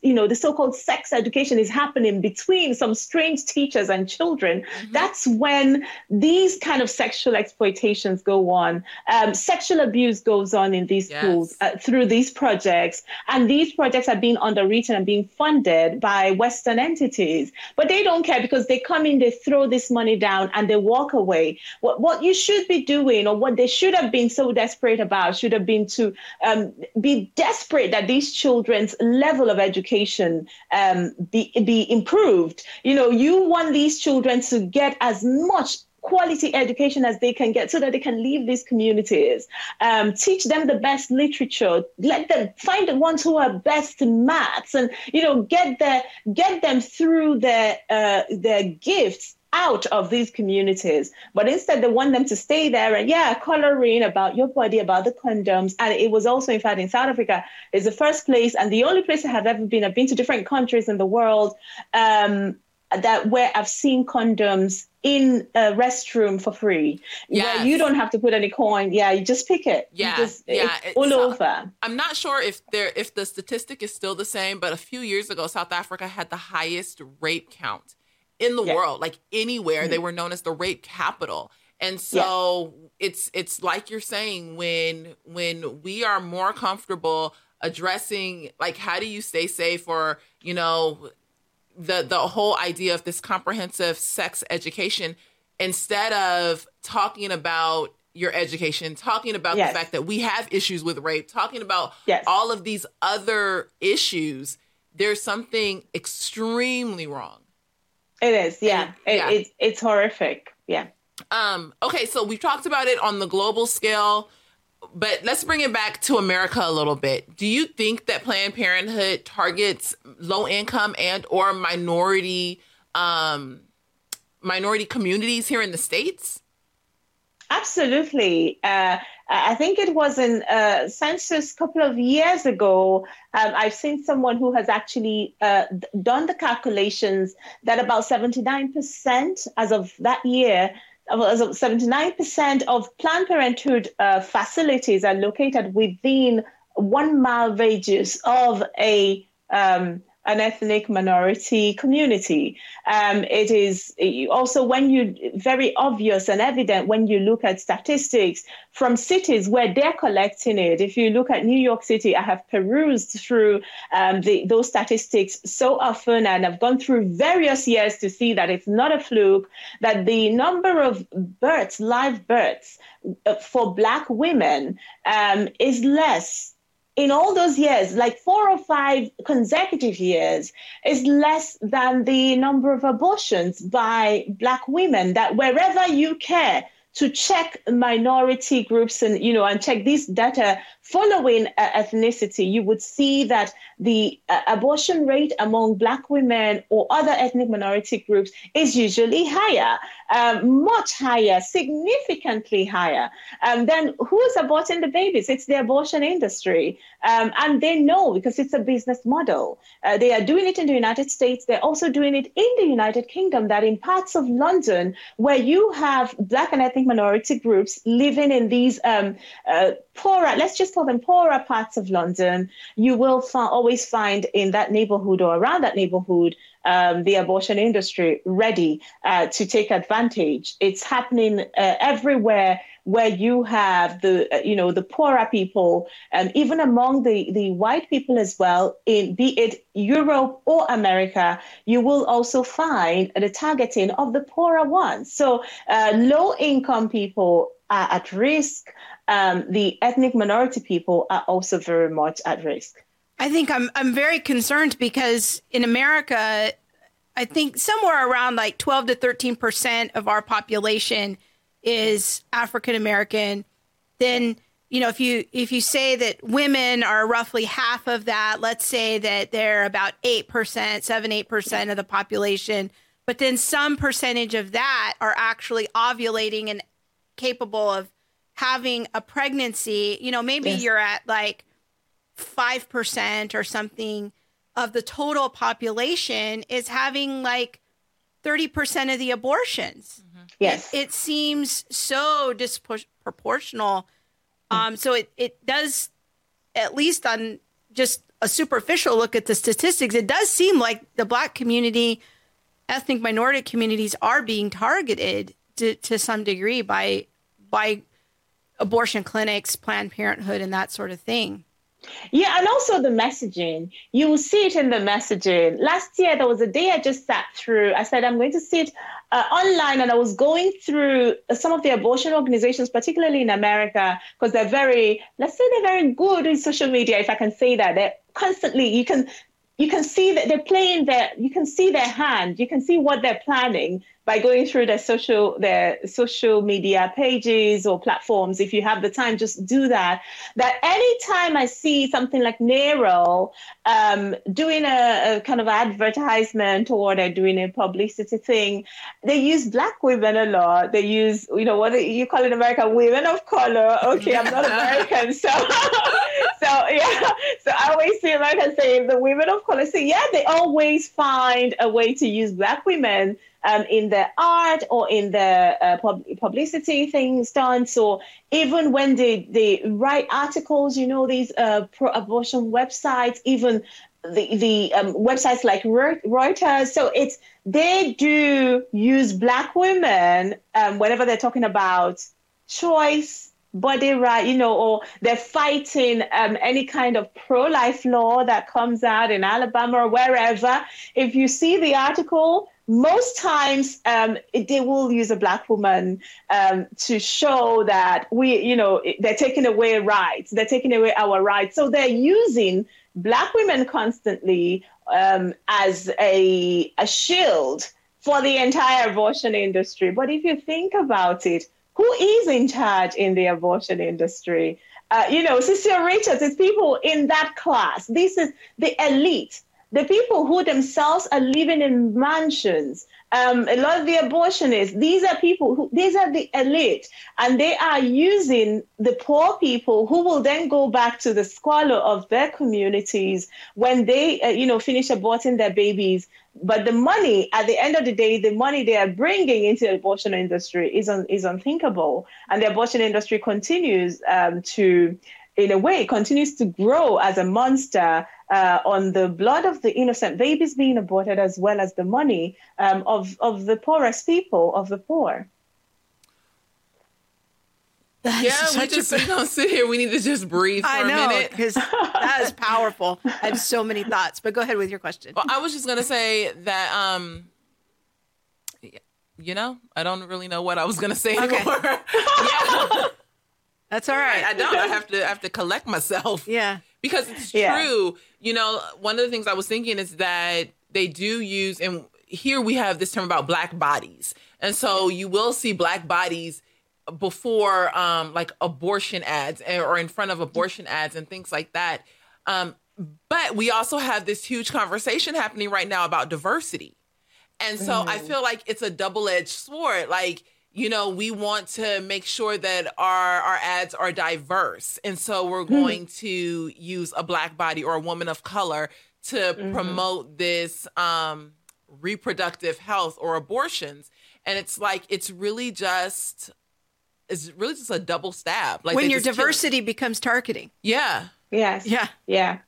you know, the so called sex education is happening between some strange teachers and children. Mm-hmm. That's when these kind of sexual exploitations go on. Um, sexual abuse goes on in these yes. schools uh, through these projects. And these projects are being underwritten and being funded by Western entities. But they don't care because they come in, they throw this money down, and they walk away. What, what you should be doing or what they should have been so desperate about should have been to um, be desperate that these children's level of education um, be, be improved. You know, you want these children to get as much quality education as they can get so that they can leave these communities. Um, teach them the best literature. Let them find the ones who are best in maths and, you know, get their, get them through their, uh, their gifts out of these communities. But instead, they want them to stay there and, yeah, coloring about your body, about the condoms. And it was also, in fact, in South Africa, is the first place and the only place I have ever been. I've been to different countries in the world um, that where I've seen condoms in a restroom for free. Yeah, you don't have to put any coin. Yeah, you just pick it. Yeah, just, yeah, it's all over. I'm not sure if there if the statistic is still the same, but a few years ago, South Africa had the highest rape count in the yeah. world, like anywhere. Mm-hmm. They were known as the rape capital. And so yeah. it's it's like you're saying when when we are more comfortable addressing like how do you stay safe or you know the the whole idea of this comprehensive sex education instead of talking about your education, talking about yes. the fact that we have issues with rape, talking about yes. all of these other issues, there's something extremely wrong. It is, yeah. It, yeah. It, it's horrific. Yeah. Um, okay, so we've talked about it on the global scale, but let's bring it back to America a little bit. Do you think that Planned Parenthood targets low income and or minority um, minority communities here in the states? Absolutely. Uh, I think it was in a census a couple of years ago. Um, I've seen someone who has actually uh, done the calculations that about 79% as of that year, 79% of Planned Parenthood uh, facilities are located within one mile radius of a um, an ethnic minority community. Um, it is also when you very obvious and evident when you look at statistics from cities where they're collecting it. If you look at New York City, I have perused through um, the, those statistics so often and I've gone through various years to see that it's not a fluke, that the number of births, live births uh, for Black women um, is less in all those years, like four or five consecutive years, is less than the number of abortions by Black women. That wherever you care to check minority groups and you know and check this data following uh, ethnicity, you would see that the uh, abortion rate among Black women or other ethnic minority groups is usually higher, um, much higher, significantly higher. Um, then who is aborting the babies? It's the abortion industry. Um, and they know because it's a business model. Uh, they are doing it in the United States. They're also doing it in the United Kingdom, that in parts of London where you have Black and ethnic minority groups living in these um, uh, poorer, let's just call them poorer parts of London, you will find always find in that neighborhood or around that neighborhood um, the abortion industry ready uh, to take advantage. It's happening uh, everywhere where you have the uh, you know the poorer people, and um, even among the the white people as well. In be it Europe or America, you will also find the targeting of the poorer ones. So uh, low income people are at risk. Um, the ethnic minority people are also very much at risk. I think I'm I'm very concerned because in America, I think somewhere around like 12 to 13 percent of our population is African American. Then you know if you if you say that women are roughly half of that, let's say that they're about eight percent, seven eight percent of the population, but then some percentage of that are actually ovulating and capable of having a pregnancy. You know, maybe yes. you're at like 5% or something of the total population is having like 30% of the abortions. Mm-hmm. Yes. It, it, seems so disproportional. Um, so it, it does, at least on just a superficial look at the statistics, it does seem like the Black community, ethnic minority communities are being targeted to, to some degree by, by abortion clinics, Planned Parenthood, and that sort of thing. Yeah, and also the messaging. You will see it in the messaging. Last year, there was a day I just sat through. I said, I'm going to sit uh, online, and I was going through some of the abortion organizations, particularly in America, because they're very, let's say they're very good in social media, if I can say that. They're constantly, you can you can see that they're playing their you can see their hand you can see what they're planning by going through their social their social media pages or platforms if you have the time just do that. That anytime i see something like NARAL um, doing a, a, kind of advertisement or they're doing a publicity thing they use black women a lot. They use you know what you call in america? Women of color. Okay i'm not american so so yeah. So i always see americans saying the women of color so yeah they always find a way to use black women um, in the art or in the uh, pub- publicity things done. So even when they, they write articles, you know, these uh, pro-abortion websites, even the, the um, websites like Reuters. So it's they do use black women um, whenever they're talking about choice, body right, you know, or they're fighting um, any kind of pro-life law that comes out in Alabama or wherever. If you see the article, most times um, they will use a black woman um, to show that we, you know, they're taking away rights, they're taking away our rights. So they're using black women constantly um, as a, a shield for the entire abortion industry. But if you think about it, who is in charge in the abortion industry? Uh, you know, Cecile Richards, it's people in that class. This is the elite, the people who themselves are living in mansions, um, a lot of the abortionists, these are people who, these are the elite, and they are using the poor people who will then go back to the squalor of their communities when they, uh, you know, finish aborting their babies. But the money, at the end of the day, the money they are bringing into the abortion industry is, un, is unthinkable. And the abortion industry continues um, to, in a way, continues to grow as a monster uh, on the blood of the innocent babies being aborted, as well as the money um, of, of the poorest people, of the poor. That's yeah, we just a... we don't sit here. We need to just breathe for I know, a minute because that is powerful. I have so many thoughts, but go ahead with your question. Well, I was just gonna say that um, you know, I don't really know what I was gonna say okay. anymore. yeah. That's all right. I don't. I have to I have to collect myself. Yeah. Because it's yeah. true. You know, one of the things I was thinking is that they do use and here we have this term about black bodies. And so you will see black bodies before um like abortion ads or in front of abortion ads and things like that. Um but we also have this huge conversation happening right now about diversity. And so mm. I feel like it's a double-edged sword. Like you know, we want to make sure that our our ads are diverse. And so we're mm-hmm. going to use a black body or a woman of color to mm-hmm. promote this um reproductive health or abortions. And it's like it's really just it's really just a double stab. Like when your diversity becomes targeting. Yeah. Yes. Yeah. Yeah.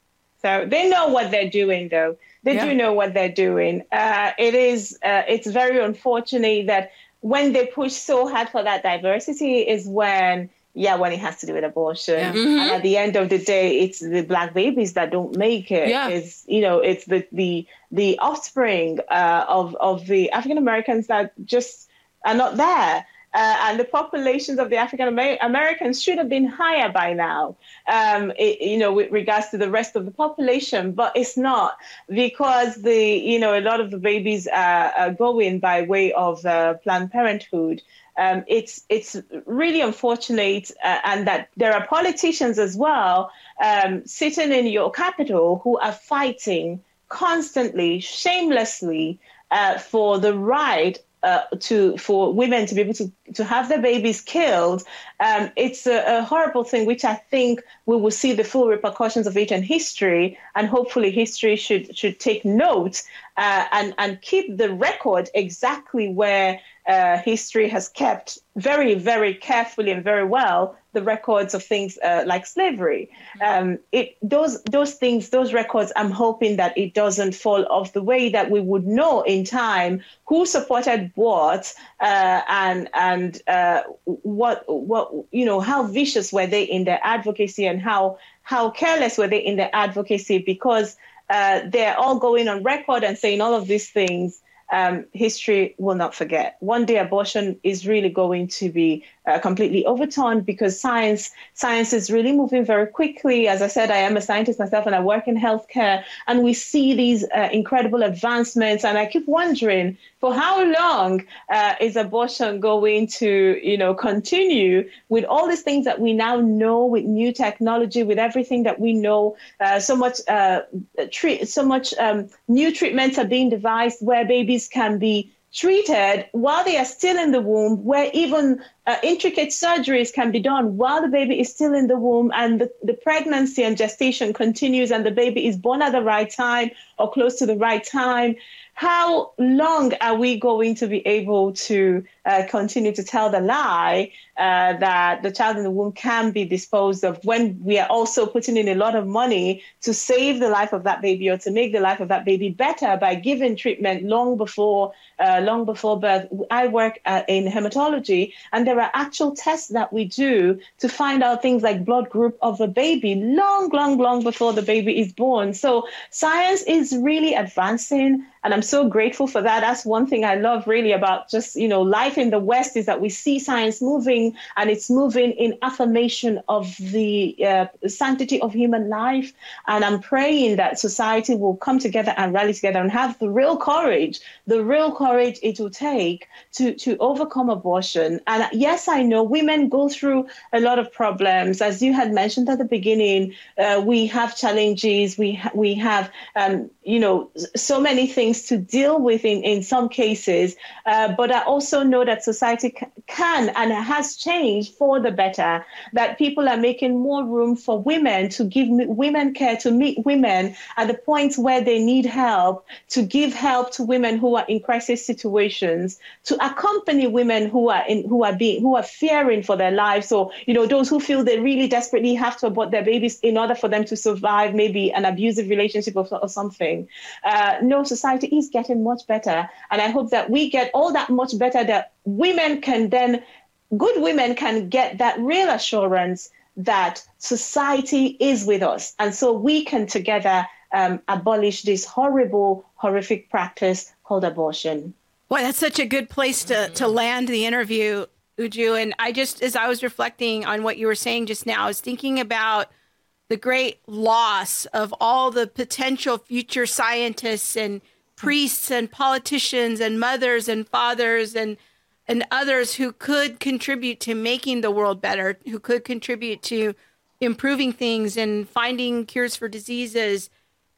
So they know what they're doing though. They yeah. do know what they're doing. Uh, it is uh, it's very unfortunate that when they push so hard for that diversity is when yeah when it has to do with abortion yeah. mm-hmm. and at the end of the day it's the black babies that don't make it yeah. it's you know it's the the the offspring uh, of of the african americans that just are not there uh, and the populations of the African Americans should have been higher by now, um, it, you know, with regards to the rest of the population, but it's not because the, you know, a lot of the babies are, are going by way of uh, Planned Parenthood. Um, it's it's really unfortunate, uh, and that there are politicians as well um, sitting in your capital who are fighting constantly, shamelessly, uh, for the right uh, to for women to be able to, to have their babies killed, um, it's a, a, horrible thing, which I think we will see the full repercussions of it in history, and hopefully history should should take note uh, and and keep the record exactly where uh, history has kept very very carefully and very well the records of things uh, like slavery. Um, it those those things, those records. I'm hoping that it doesn't fall off the way that we would know in time who supported what uh, and and uh, what what you know how vicious were they in their advocacy and how how careless were they in their advocacy because uh, they're all going on record and saying all of these things um, history will not forget. One day abortion is really going to be uh, completely overturned because science science is really moving very quickly. As I said, I am a scientist myself and I work in healthcare, and we see these uh, incredible advancements. And I keep wondering, for how long uh, is abortion going to, you know, continue with all these things that we now know, with new technology, with everything that we know? Uh, so much, uh, treat, so much um, new treatments are being devised where babies can be treated while they are still in the womb, where even uh, intricate surgeries can be done while the baby is still in the womb and the, the pregnancy and gestation continues and the baby is born at the right time or close to the right time how long are we going to be able to uh, continue to tell the lie uh, that the child in the womb can be disposed of when we are also putting in a lot of money to save the life of that baby or to make the life of that baby better by giving treatment long before uh, long before birth? I work uh, in hematology, and there are actual tests that we do to find out things like blood group of a baby long, long, long before the baby is born. So science is really advancing and I'm so grateful for that. That's one thing I love really about just, you know, life in the West is that we see science moving and it's moving in affirmation of the uh, sanctity of human life. And I'm praying that society will come together and rally together and have the real courage, the real courage it will take to, to overcome abortion. And yes, I know women go through a lot of problems. As you had mentioned at the beginning, uh, we have challenges, we, ha- we have, um, you know, so many things things deal with in, in some cases. Uh, but I also know that society c- can and has changed for the better, that people are making more room for women to give women care, to meet women at the points where they need help, to give help to women who are in crisis situations, to accompany women who are in, who are being, who are fearing for their lives. or you know, those who feel they really desperately have to abort their babies in order for them to survive maybe an abusive relationship or, or something. Uh, no, society is getting much better. And I hope that we get all that much better that women can then, good women can get that real assurance that society is with us. And so we can together um, abolish this horrible, horrific practice called abortion. Boy, that's such a good place to, to land the interview, Uju. And I just, as I was reflecting on what you were saying just now, I was thinking about the great loss of all the potential future scientists and priests and politicians and mothers and fathers and and others who could contribute to making the world better, who could contribute to improving things and finding cures for diseases.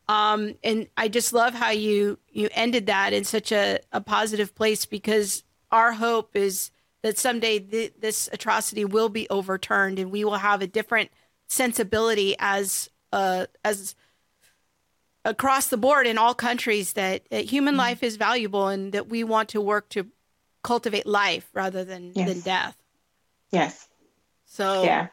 Um, and I just love how you you ended that in such a, a positive place because our hope is that someday th- this atrocity will be overturned and we will have a different sensibility as uh, as across the board in all countries that, that human mm-hmm. life is valuable and that we want to work to cultivate life rather than yes. than death. Yes. So yeah.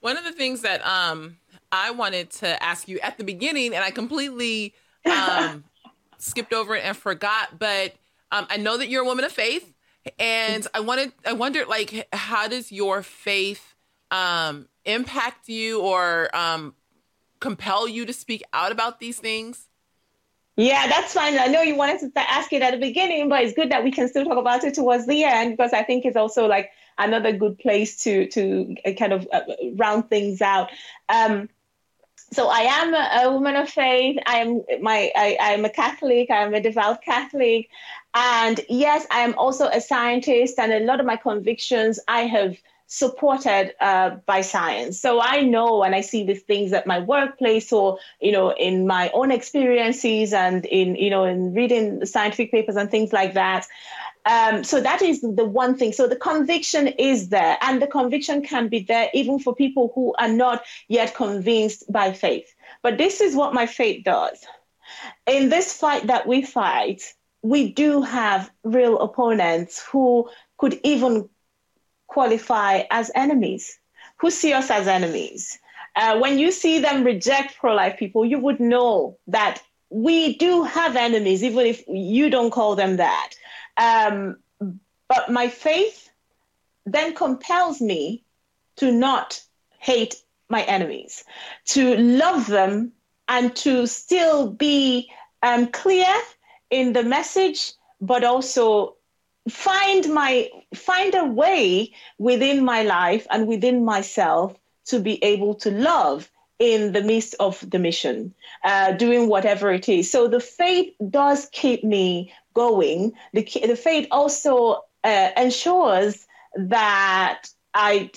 One of the things that um I wanted to ask you at the beginning, and I completely um skipped over it and forgot, but um, I know that you're a woman of faith, and I wanted I wondered like how does your faith um impact you or um compel you to speak out about these things? Yeah, that's fine. I know you wanted to ask it at the beginning, but it's good that we can still talk about it towards the end because I think it's also like another good place to to uh, kind of uh, round things out. Um, so I am a, woman of faith. I am my I, I'm a Catholic. I am a devout Catholic, and yes, I am also a scientist. And a lot of my convictions I have supported uh, by science. So I know when I see these things at my workplace or, you know, in my own experiences and in, you know, in reading scientific papers and things like that. Um, so that is the one thing. So the conviction is there, and the conviction can be there even for people who are not yet convinced by faith. But this is what my faith does. In this fight that we fight, we do have real opponents who could even qualify as enemies, who see us as enemies. Uh, when you see them reject pro life people, you would know that we do have enemies, even if you don't call them that. Um, but my faith then compels me to not hate my enemies, to love them, and to still be um, clear in the message, but also find my find a way within my life and within myself to be able to love in the midst of the mission, uh, doing whatever it is. So the faith does keep me going. The, the faith also uh, ensures that I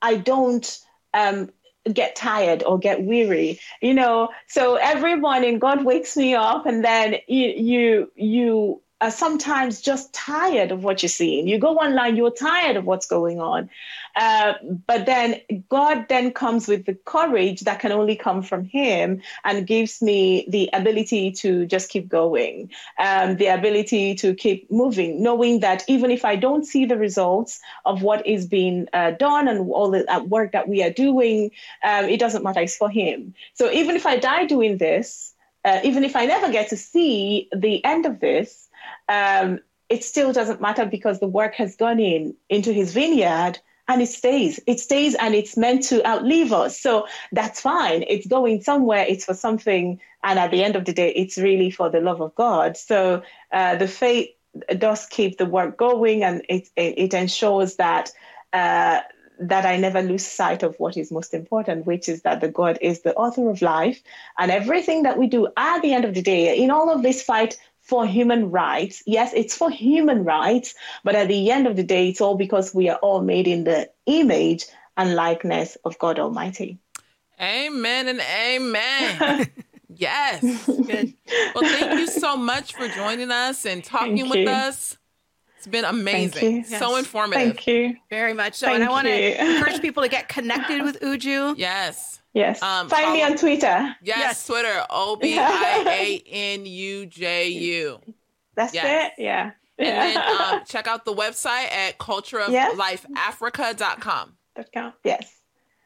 I don't um, get tired or get weary. You know, so every morning God wakes me up, and then you you you are sometimes just tired of what you're seeing. You go online, you're tired of what's going on. Uh, but then God then comes with the courage that can only come from Him and gives me the ability to just keep going, um, the ability to keep moving, knowing that even if I don't see the results of what is being uh, done and all the uh, work that we are doing, um, it doesn't matter. It's for Him. So even if I die doing this, uh, even if I never get to see the end of this, um, it still doesn't matter because the work has gone in into his vineyard and it stays. It stays and it's meant to outlive us. So that's fine. It's going somewhere. It's for something. And at the end of the day, it's really for the love of God. So uh, the faith does keep the work going and it, it, it ensures that. Uh, that I never lose sight of what is most important, which is that the God is the author of life. And everything that we do at the end of the day, in all of this fight for human rights. Yes, it's for human rights, but at the end of the day, it's all because we are all made in the image and likeness of God Almighty. Amen and amen. yes. Good. Well, thank you so much for joining us and talking with us. It's been amazing. Yes. So informative. Thank you. Very much so. Thank and I want to encourage people to get connected with Uju. Yes. Yes. Um, Find me on Twitter. Yes, yes. Twitter. O B I A N U J U. That's yes. it. Yeah. And then um, check out the website at cultureoflifeafrica.com. .com. Yes.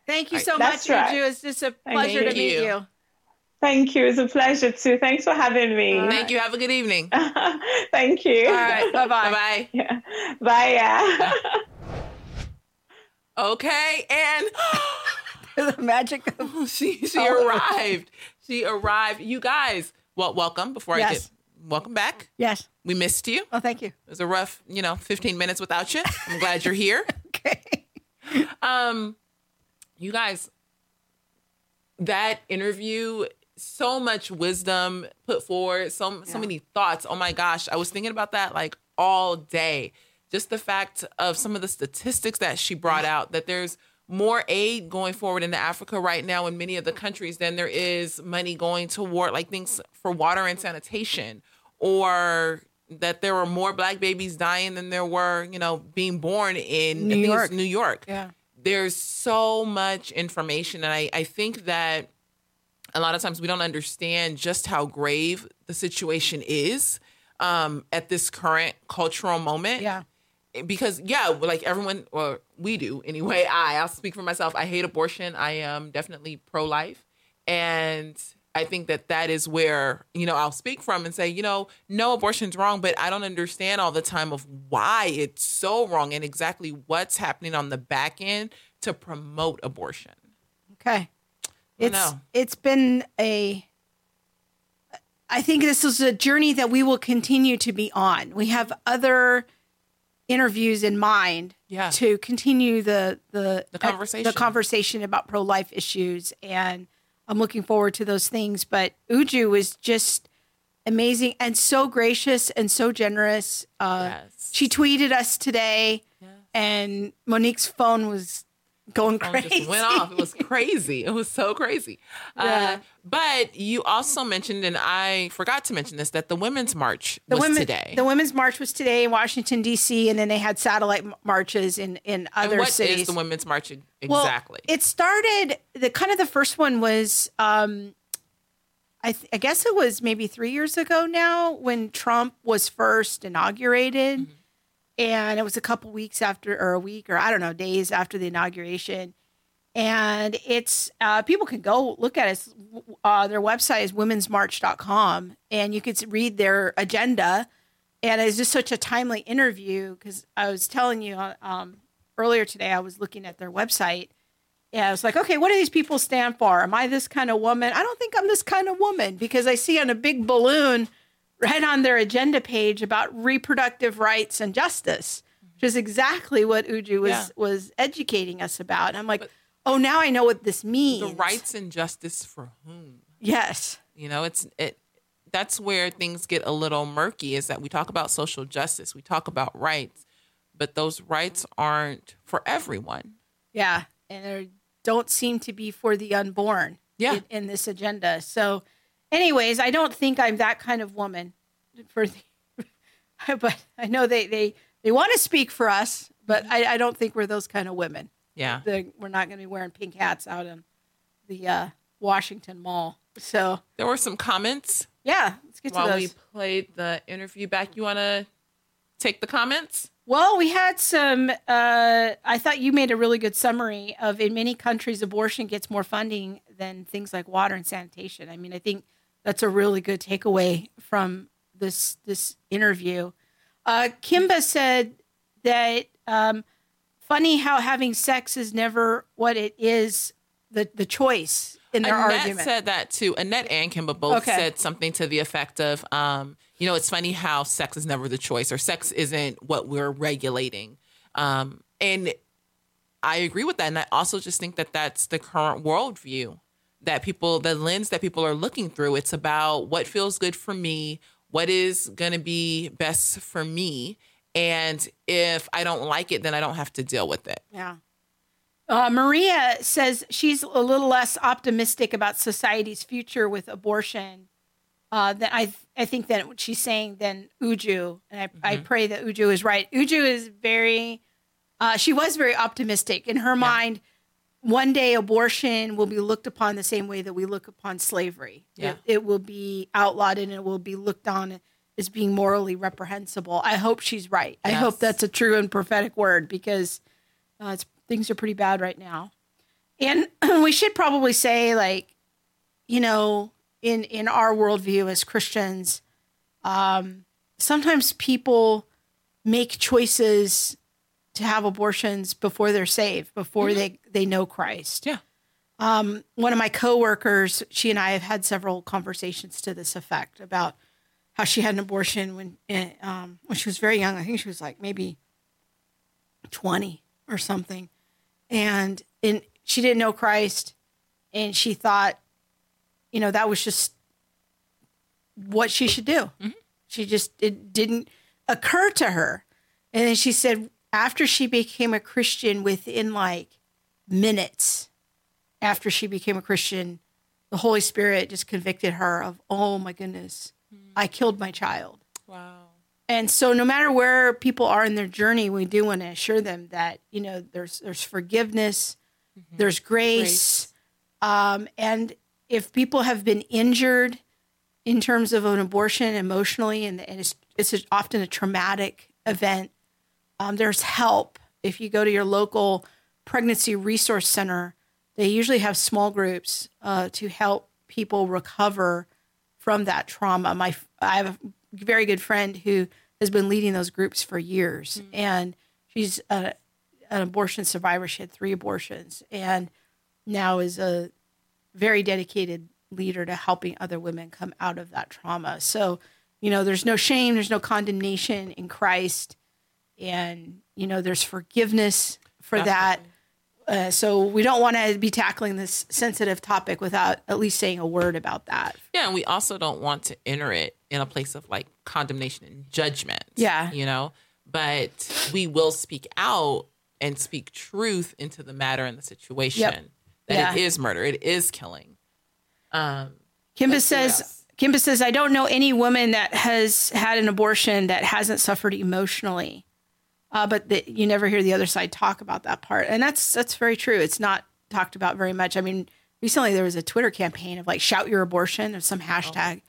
Thank you so much, right. Uju. It's just a pleasure Thank to meet you. Thank you. It's a pleasure too. Thanks for having me. Thank you. Have a good evening. Thank you. All right. Bye bye. Bye. Yeah. Bye. Yeah. okay. And the magic of she she arrived. She arrived. You guys, well, welcome. Before yes. I get welcome back. Yes. We missed you. Oh, thank you. It was a rough, you know, 15 minutes without you. I'm glad you're here. okay. Um, you guys, that interview, so much wisdom put forward, so yeah. so many thoughts. Oh my gosh, I was thinking about that like all day. Just the fact of some of the statistics that she brought out that there's more aid going forward into Africa right now in many of the countries than there is money going toward like things for water and sanitation or that there were more black babies dying than there were, you know, being born in New York. New York. Yeah. There's so much information. And I, I think that a lot of times we don't understand just how grave the situation is um, at this current cultural moment. Yeah because yeah, like everyone, or we do anyway. I, I'll speak for myself. I hate abortion. I am definitely pro life, and I think that that is where you know I'll speak from and say, you know, no, abortion's wrong, but I don't understand all the time of why it's so wrong and exactly what's happening on the back end to promote abortion. Okay, it's it's been a. I think this is a journey that we will continue to be on. We have other interviews in mind yeah. to continue the the the conversation uh, the conversation about pro life issues, and I'm looking forward to those things. But Uju was just amazing and so gracious and so generous. Uh, yes. She tweeted us today, yes. and Monique's phone was going crazy. Just went off. It was crazy. It was so crazy. Uh, yeah. Uh, but you also mentioned, and I forgot to mention this, that the Women's March the was women, today. The Women's March was today in Washington D.C., and then they had satellite marches in in other and what cities. Is the Women's March exactly? Well, it started. The kind of the first one was. Um, I, th- I guess it was maybe three years ago now when Trump was first inaugurated. Mm-hmm and it was a couple weeks after or a week or i don't know days after the inauguration. And it's uh, people can go look at it. Uh, their website is womensmarch.com and you could read their agenda. And it's just such a timely interview because i was telling you uh, um, earlier today i was looking at their website and i was like okay what do these people stand for? Am i this kind of woman? I don't think i'm this kind of woman because i see on a big balloon right on their agenda page about reproductive rights and justice, which is exactly what Uju was yeah. was educating us about. And I'm like, but oh, now I know what this means. The rights and justice for whom? Yes. You know, it's it. That's where things get a little murky. Is that we talk about social justice, we talk about rights, but those rights aren't for everyone. Yeah, and they don't seem to be for the unborn. Yeah. in, in this agenda. So anyways, I don't think I'm that kind of woman for the, but I know they, they, they want to speak for us, but I, I don't think we're those kind of women. Yeah. The, we're not going to be wearing pink hats out in the uh, Washington Mall. So there were some comments. Yeah. Let's get while to those. we played the interview back. You want to take the comments? Well, we had some. Uh, I thought you made a really good summary of in many countries, abortion gets more funding than things like water and sanitation. I mean, I think that's a really good takeaway from this this interview. Uh, Kimba said that um, funny how having sex is never what it is the the choice in their Annette argument. said that too. Annette and Kimba both Okay. said something to the effect of, um, you know, it's funny how sex is never the choice or sex isn't what we're regulating. Um, and I agree with that. And I also just think that that's the current worldview that people, the lens that people are looking through. It's about what feels good for me, what is going to be best for me. And if I don't like it, then I don't have to deal with it. Yeah. Uh, Maria says she's a little less optimistic about society's future with abortion uh, than I I think that what she's saying than Uju, and I, I pray that Uju is right. Uju is very, uh, she was very optimistic in her mind. One day, abortion will be looked upon the same way that we look upon slavery. Yeah. It, it will be outlawed and it will be looked on as being morally reprehensible. I hope she's right. I hope that's a true and prophetic word because uh, it's, things are pretty bad right now. And we should probably say, like, you know, in in our worldview as Christians, um, sometimes people make choices to have abortions before they're saved, before they they know Christ. Yeah. Um, one of my coworkers, she and I have had several conversations to this effect about how she had an abortion when eh, um, when she was very young. I think she was like maybe twenty or something, and and she didn't know Christ, and she thought, you know, that was just what she should do. She just it didn't occur to her, and then she said after she became a Christian, within like minutes after she became a Christian, the Holy Spirit just convicted her of, oh my goodness, I killed my child. Wow. And so no matter where people are in their journey, we do want to assure them that, you know, there's there's forgiveness, there's grace, Um, and if people have been injured in terms of an abortion emotionally, and, and it's, it's often a traumatic event, um, there's help. If you go to your local pregnancy resource center, they usually have small groups uh, to help people recover from that trauma. My I have a very good friend who has been leading those groups for years, and she's a, an abortion survivor. She had three abortions, and now is a very dedicated leader to helping other women come out of that trauma. So, you know, there's no shame, there's no condemnation in Christ, and you know, there's forgiveness for that. Uh, so we don't want to be tackling this sensitive topic without at least saying a word about that. Yeah, and we also don't want to enter it in a place of like condemnation and judgment. Yeah. You know, but we will speak out and speak truth into the matter and the situation that it Yeah. is murder, it is killing. Um, Kimba Let's see what says. Kimba says, I don't know any woman that has had an abortion that hasn't suffered emotionally. Uh, but the, you never hear the other side talk about that part, and that's that's very true. It's not talked about very much. I mean, recently there was a Twitter campaign of like "shout your abortion" or some hashtag,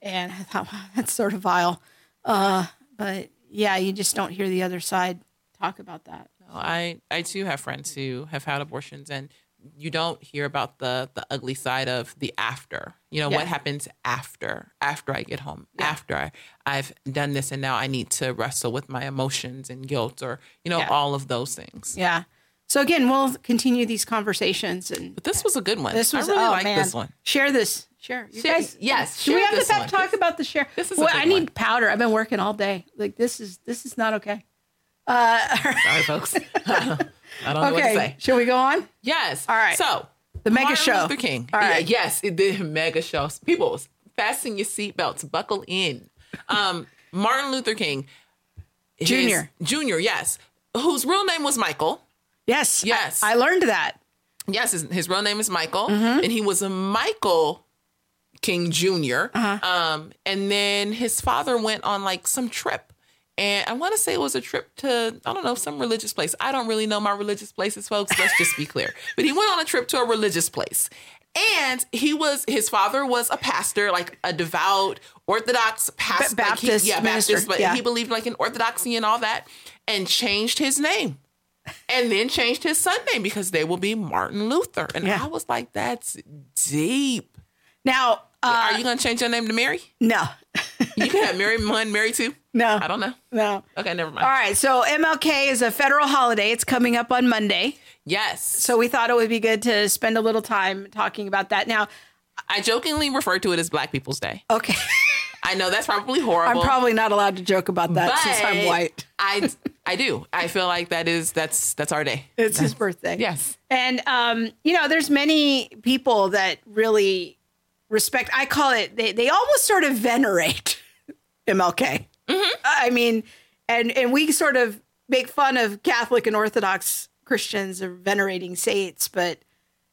and I thought wow, that's sort of vile. Uh, but yeah, you just don't hear the other side talk about that. I I too have friends who have had abortions and you don't hear about the the ugly side of the after. You know Yeah. what happens after after I get home, after I, I've done this and now I need to wrestle with my emotions and guilt or you know Yeah. all of those things. Yeah. So again, we'll continue these conversations, and But this was a good one. this was I really oh, like this one. Share this. Share. You Share- guys, yes, Do we have to talk about the share? this is Well, I need powder. I've been working all day. Like this is this is not okay. Uh, Sorry, folks. I don't know what to okay. say. Shall we go on? Yes. All right. So The mega Martin show. Luther King. All right. Yeah, yes, it did mega show. People, fasten your seatbelts, buckle in. Um, Martin Luther King, Junior. Junior, yes, whose real name was Michael. Yes. Yes. I, I learned that. Yes, his, his real name is Michael, Mm-hmm. and he was a Michael King junior Uh-huh. Um, and then his father went on like some trip. And I want to say it was a trip to, I don't know, some religious place. I don't really know my religious places, folks. Let's just be clear. But he went on a trip to a religious place. And he was, his father was a pastor, like a devout Orthodox pastor. Ba- like he- Baptist yeah, minister, Baptist, but yeah. he believed like in Orthodoxy and all that, and changed his name and then changed his son name because they will be Martin Luther. And Yeah. I was like, that's deep. Now, uh, Are you going to change your name to Mary? no. You can have Mary one, Mary two. No, I don't know. No. Okay, never mind. All right. So MLK is a federal holiday. It's coming up on Monday. Yes. So we thought it would be good to spend a little time talking about that. Now, I jokingly refer to it as Black People's Day. Okay. I know that's probably horrible. I'm probably not allowed to joke about that since I'm white. I I do. I feel like that is that's that's our day. It's his birthday. Yes. And um, you know, there's many people that really respect. I call it. They they almost sort of venerate MLK. Mm-hmm. I mean, and and we sort of make fun of Catholic and Orthodox Christians of venerating saints, but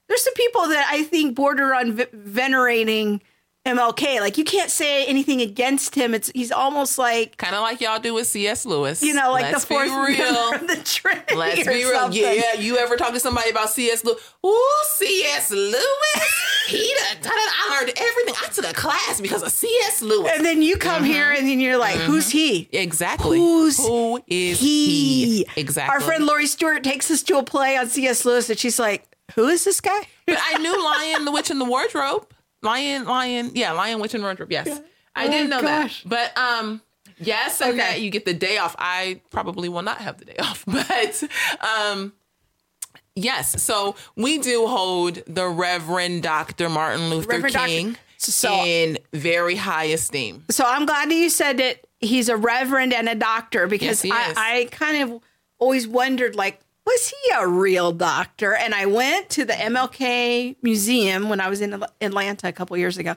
there's some people that I think border on v- venerating MLK. Like you can't say anything against him. It's he's almost like kind of like y'all do with C.S. Lewis. You know, like Let's the fourth be real. the Trinity. Let's be real. Something. Yeah, you ever talk to somebody about C.S. Lewis? Ooh, C.S. Lewis. he done, done I learned everything. I took a class because of C.S. Lewis. And then you come mm-hmm. here and then you're like, mm-hmm. who's he? Exactly. Who's Who is he? he? Exactly. Our friend Lori Stewart takes us to a play on C.S. Lewis and she's like, who is this guy? but I knew Lion, the Witch, and the Wardrobe. Lion, Lion, yeah, Lion, Witch, and Wardrobe. Yes, yeah. I oh didn't know gosh. that. But um, yes, and okay. that you get the day off. I probably will not have the day off, but um, yes. So we do hold the Reverend Dr. Martin Luther Reverend King. So, in very high esteem. So I'm glad that you said that he's a reverend and a doctor because yes, I, I kind of always wondered like was he a real doctor? And I went to the MLK Museum when I was in Atlanta a couple years ago,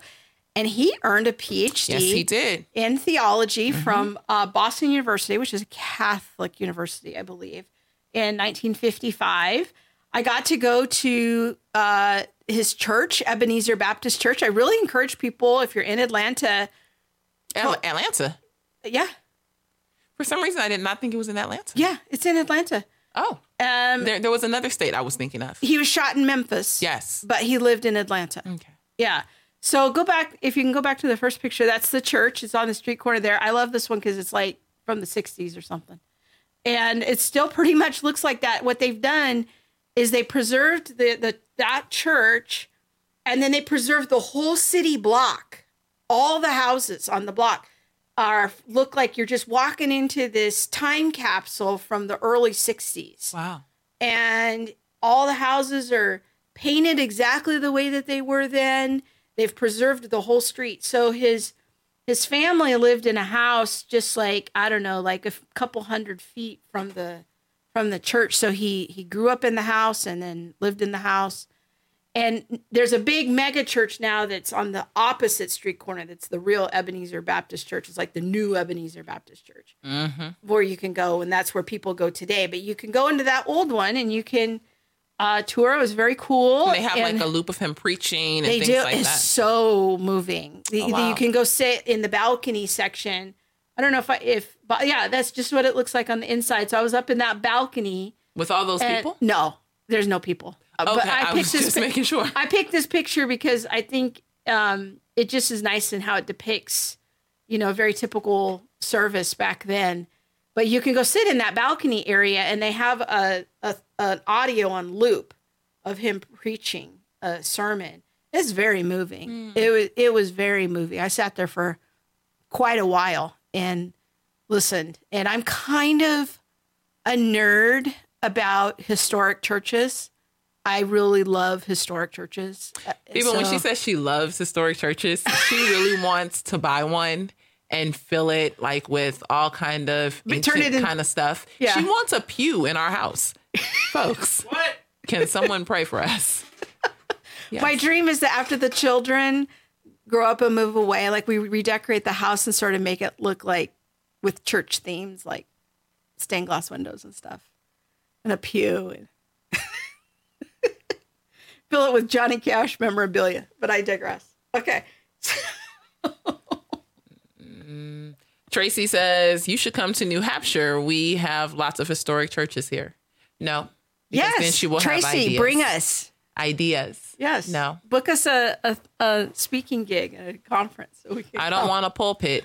and he earned a PhD. Yes, he did in theology mm-hmm. from uh, Boston University, which is a Catholic university, I believe, in 1955. I got to go to uh, his church, Ebenezer Baptist Church. I really encourage people if you're in Atlanta. Atlanta. Yeah. For some reason, I did not think it was in Atlanta. Yeah, it's in Atlanta. Oh. Um, there, there was another state I was thinking of. He was shot in Memphis. Yes. But he lived in Atlanta. Okay. Yeah. So go back, if you can go back to the first picture, that's the church. It's on the street corner there. I love this one because it's like from the 60s or something. And it still pretty much looks like that. What they've done is they preserved the, the that church and then they preserved the whole city block, all the houses on the block are look like you're just walking into this time capsule from the early 60s. Wow. And all the houses are painted exactly the way that they were then. They've preserved the whole street. So his his family lived in a house just like I don't know, like a couple hundred feet from the from the church. So he he grew up in the house and then lived in the house and there's a big mega church now that's on the opposite street corner. That's the real Ebenezer Baptist Church. It's like the new Ebenezer Baptist Church, mm-hmm. where you can go, and that's where people go today. But you can go into that old one, and you can uh, tour. It was very cool. And they have and like a loop of him preaching. And they do. Like it's that. so moving. The, oh, wow. the, you can go sit in the balcony section. I don't know if I if but yeah, that's just what it looks like on the inside. So I was up in that balcony with all those people. No, there's no people. Okay, but I, I was just making sure. I picked this picture because I think um, it just is nice in how it depicts, you know, a very typical service back then. But you can go sit in that balcony area, and they have a, a an audio on loop of him preaching a sermon. It's very moving. Mm. It was it was very moving. I sat there for quite a while and listened. And I'm kind of a nerd about historic churches. I really love historic churches. Uh, Even so, when she says she loves historic churches, she really wants to buy one and fill it like with all kind of ancient in, kind of stuff. Yeah. She wants a pew in our house. Folks. what? Can someone pray for us? Yes. My dream is that after the children grow up and move away, like we redecorate the house and sort of make it look like with church themes, like stained glass windows and stuff, and a pew and fill it with Johnny Cash memorabilia. But I digress. Okay. Tracy says you should come to New Hampshire. We have lots of historic churches here. No. Yes. Then she will Tracy, bring us ideas. Yes. No. Book us a, a, a speaking gig at a conference. So we can I don't want a pulpit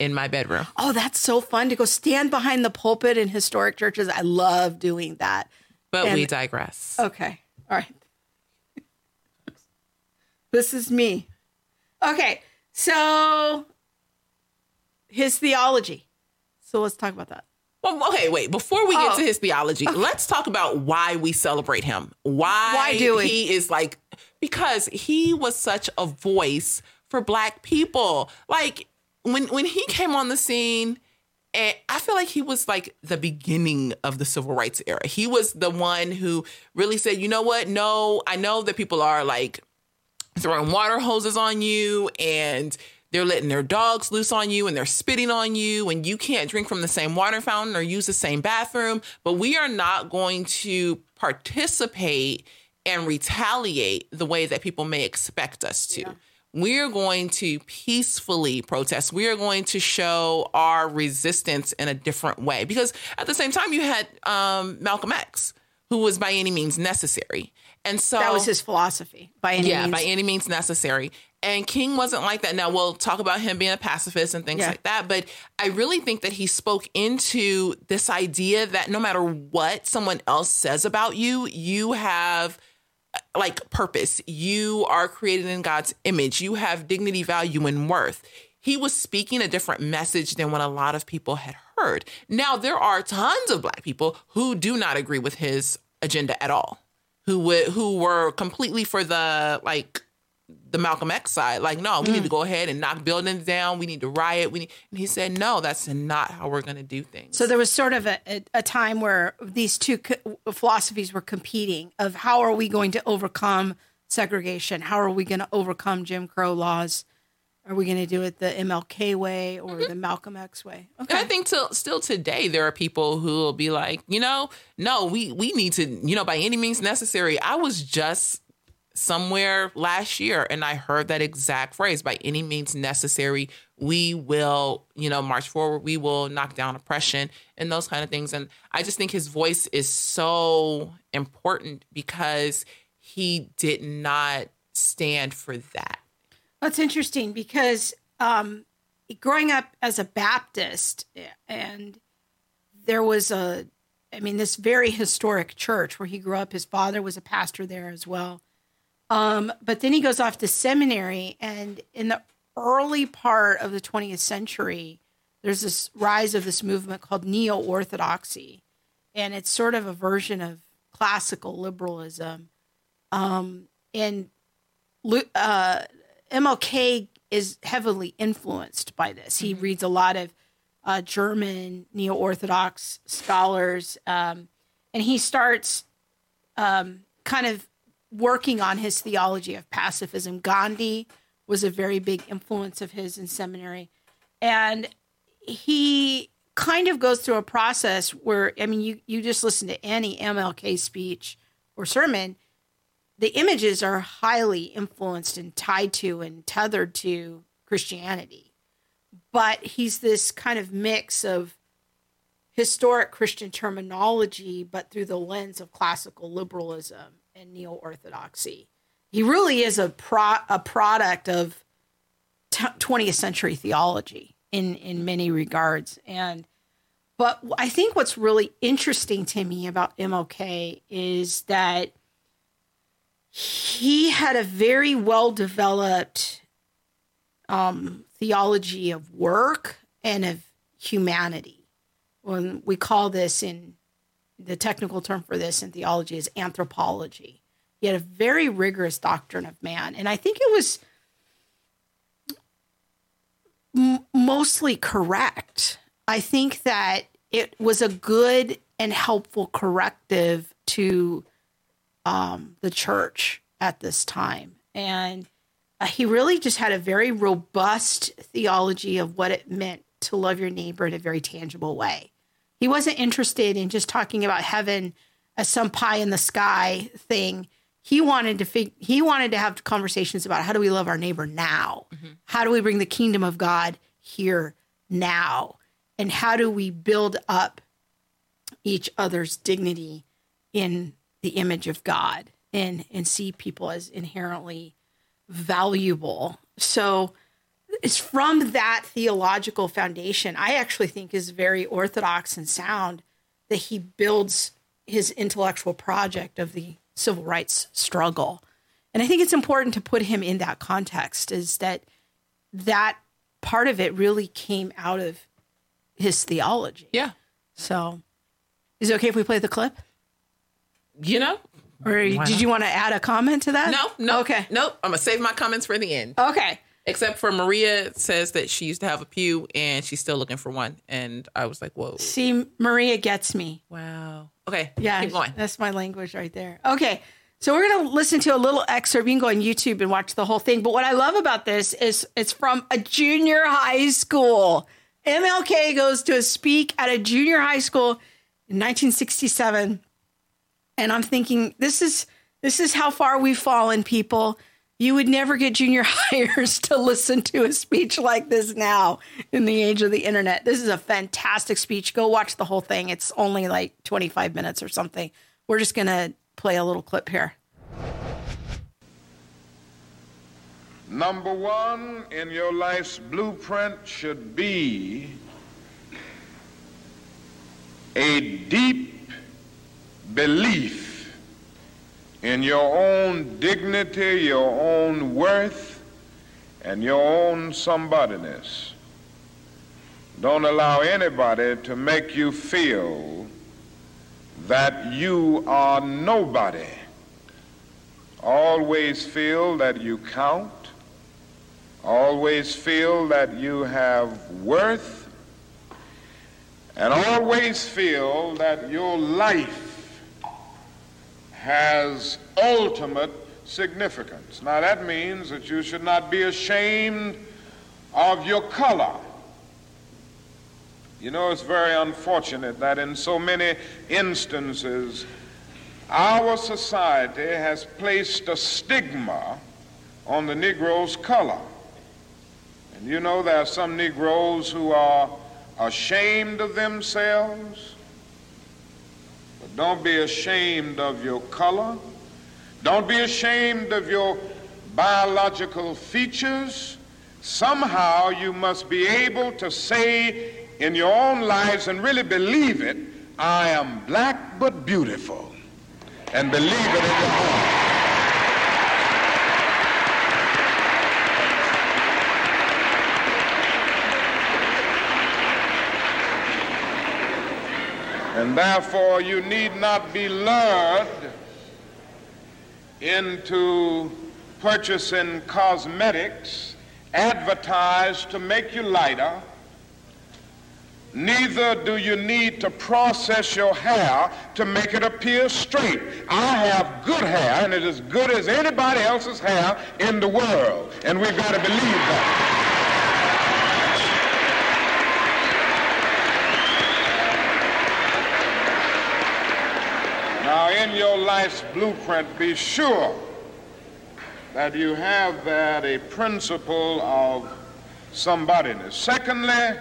in my bedroom. oh, that's so fun to go stand behind the pulpit in historic churches. I love doing that. But and, we digress. Okay. All right. This is me. Okay. So his theology. So let's talk about that. Well, okay, wait. Before we get oh. to his theology, okay. let's talk about why we celebrate him. Why, why do we? he is like because he was such a voice for black people. Like when when he came on the scene, and I feel like he was like the beginning of the civil rights era. He was the one who really said, you know what? No, I know that people are like throwing water hoses on you and they're letting their dogs loose on you and they're spitting on you and you can't drink from the same water fountain or use the same bathroom. But we are not going to participate and retaliate the way that people may expect us to. Yeah we're going to peacefully protest. We are going to show our resistance in a different way. Because at the same time, you had um, Malcolm X, who was by any means necessary. And so that was his philosophy by any yeah, means. by any means necessary. And King wasn't like that. Now we'll talk about him being a pacifist and things yeah. like that. But I really think that he spoke into this idea that no matter what someone else says about you, you have uh, like purpose. You are created in God's image. You have dignity, value, and worth. He was speaking a different message than what a lot of people had heard. Now, there are tons of black people who do not agree with his agenda at all, who would who were completely for the like the Malcolm X side. Like, no, we mm. need to mm. go ahead and knock buildings down. We need to riot. We need, and he said, no, that's not how we're going to do things. So there was sort of a, a, a time where these two co- philosophies were competing of how are we going to overcome segregation? How are we going to overcome Jim Crow laws? Are we going to do it the MLK way or mm-hmm. the Malcolm X way? Okay. And I think till still today there are people who will be like, you know, no, we we need to, you know, by any means necessary. I was just somewhere last year and I heard that exact phrase by any means necessary we will you know march forward we will knock down oppression and those kind of things and I just think his voice is so important because he did not stand for that. That's interesting because um, growing up as a Baptist and there was a I mean this very historic church where he grew up his father was a pastor there as well um, but then he goes off to seminary, and in the early part of the 20th century, there's this rise of this movement called neo orthodoxy, and it's sort of a version of classical liberalism. Um, and uh, MLK is heavily influenced by this. He mm-hmm. reads a lot of uh, German neo orthodox scholars, um, and he starts um, kind of working on his theology of pacifism. Gandhi was a very big influence of his in seminary. And he kind of goes through a process where, I mean, you, you just listen to any MLK speech or sermon, the images are highly influenced and tied to and tethered to Christianity. But he's this kind of mix of historic Christian terminology, but through the lens of classical liberalism and neo orthodoxy. He really is a pro- a product of t- 20th century theology in in many regards. And but I think what's really interesting to me about MLK is that he had a very well developed um, theology of work and of humanity. When we call this in the technical term for this in theology is anthropology. He had a very rigorous doctrine of man. And I think it was m- mostly correct. I think that it was a good and helpful corrective to um, the church at this time. And uh, he really just had a very robust theology of what it meant to love your neighbor in a very tangible way. He wasn't interested in just talking about heaven as some pie in the sky thing. He wanted to fig- he wanted to have conversations about how do we love our neighbor now? Mm-hmm. How do we bring the kingdom of God here now? And how do we build up each other's dignity in the image of God and and see people as inherently valuable. So it's from that theological foundation, I actually think is very orthodox and sound that he builds his intellectual project of the civil rights struggle. And I think it's important to put him in that context is that that part of it really came out of his theology. Yeah. So, is it okay if we play the clip? You know, or did you want to add a comment to that? No, no. Okay. Nope. I'm going to save my comments for the end. Okay. Except for Maria says that she used to have a pew and she's still looking for one. And I was like, whoa. See, Maria gets me. Wow. Okay. Yeah. Keep going. That's my language right there. Okay. So we're going to listen to a little excerpt. You can go on YouTube and watch the whole thing. But what I love about this is it's from a junior high school. MLK goes to a speak at a junior high school in 1967 and I'm thinking this is this is how far we've fallen, people. You would never get junior hires to listen to a speech like this now in the age of the internet. This is a fantastic speech. Go watch the whole thing. It's only like 25 minutes or something. We're just going to play a little clip here. Number one in your life's blueprint should be a deep belief in your own dignity, your own worth, and your own somebodyness. Don't allow anybody to make you feel that you are nobody. Always feel that you count. Always feel that you have worth. And always feel that your life has ultimate significance. Now, that means that you should not be ashamed of your color. You know, it's very unfortunate that in so many instances, our society has placed a stigma on the Negro's color. And you know, there are some Negroes who are ashamed of themselves don't be ashamed of your color. Don't be ashamed of your biological features. Somehow you must be able to say in your own lives and really believe it I am black but beautiful. And believe it in your heart. And therefore, you need not be lured into purchasing cosmetics advertised to make you lighter. Neither do you need to process your hair to make it appear straight. I have good hair, and it is as good as anybody else's hair in the world. And we've got to believe that. Now, in your life's blueprint, be sure that you have that a principle of somebodyness. Secondly,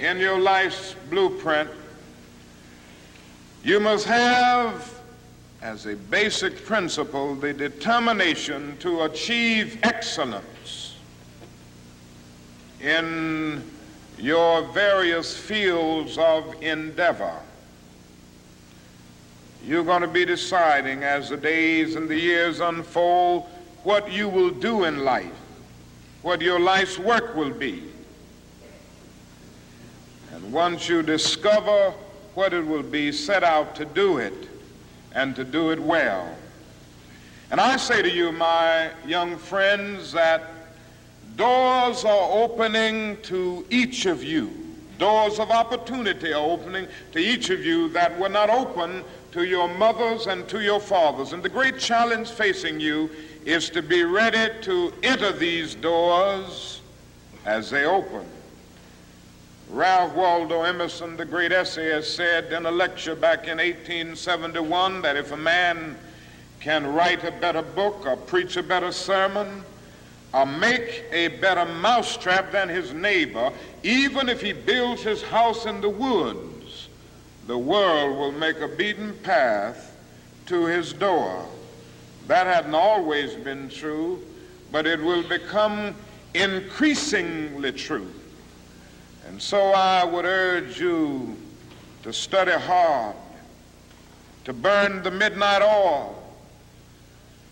in your life's blueprint, you must have as a basic principle the determination to achieve excellence in your various fields of endeavor. You're going to be deciding as the days and the years unfold what you will do in life, what your life's work will be. And once you discover what it will be, set out to do it and to do it well. And I say to you, my young friends, that doors are opening to each of you. Doors of opportunity are opening to each of you that were not open to your mothers and to your fathers. And the great challenge facing you is to be ready to enter these doors as they open. Ralph Waldo Emerson, the great essayist, said in a lecture back in 1871 that if a man can write a better book or preach a better sermon or make a better mousetrap than his neighbor, even if he builds his house in the woods, the world will make a beaten path to his door. That hadn't always been true, but it will become increasingly true. And so I would urge you to study hard, to burn the midnight oil.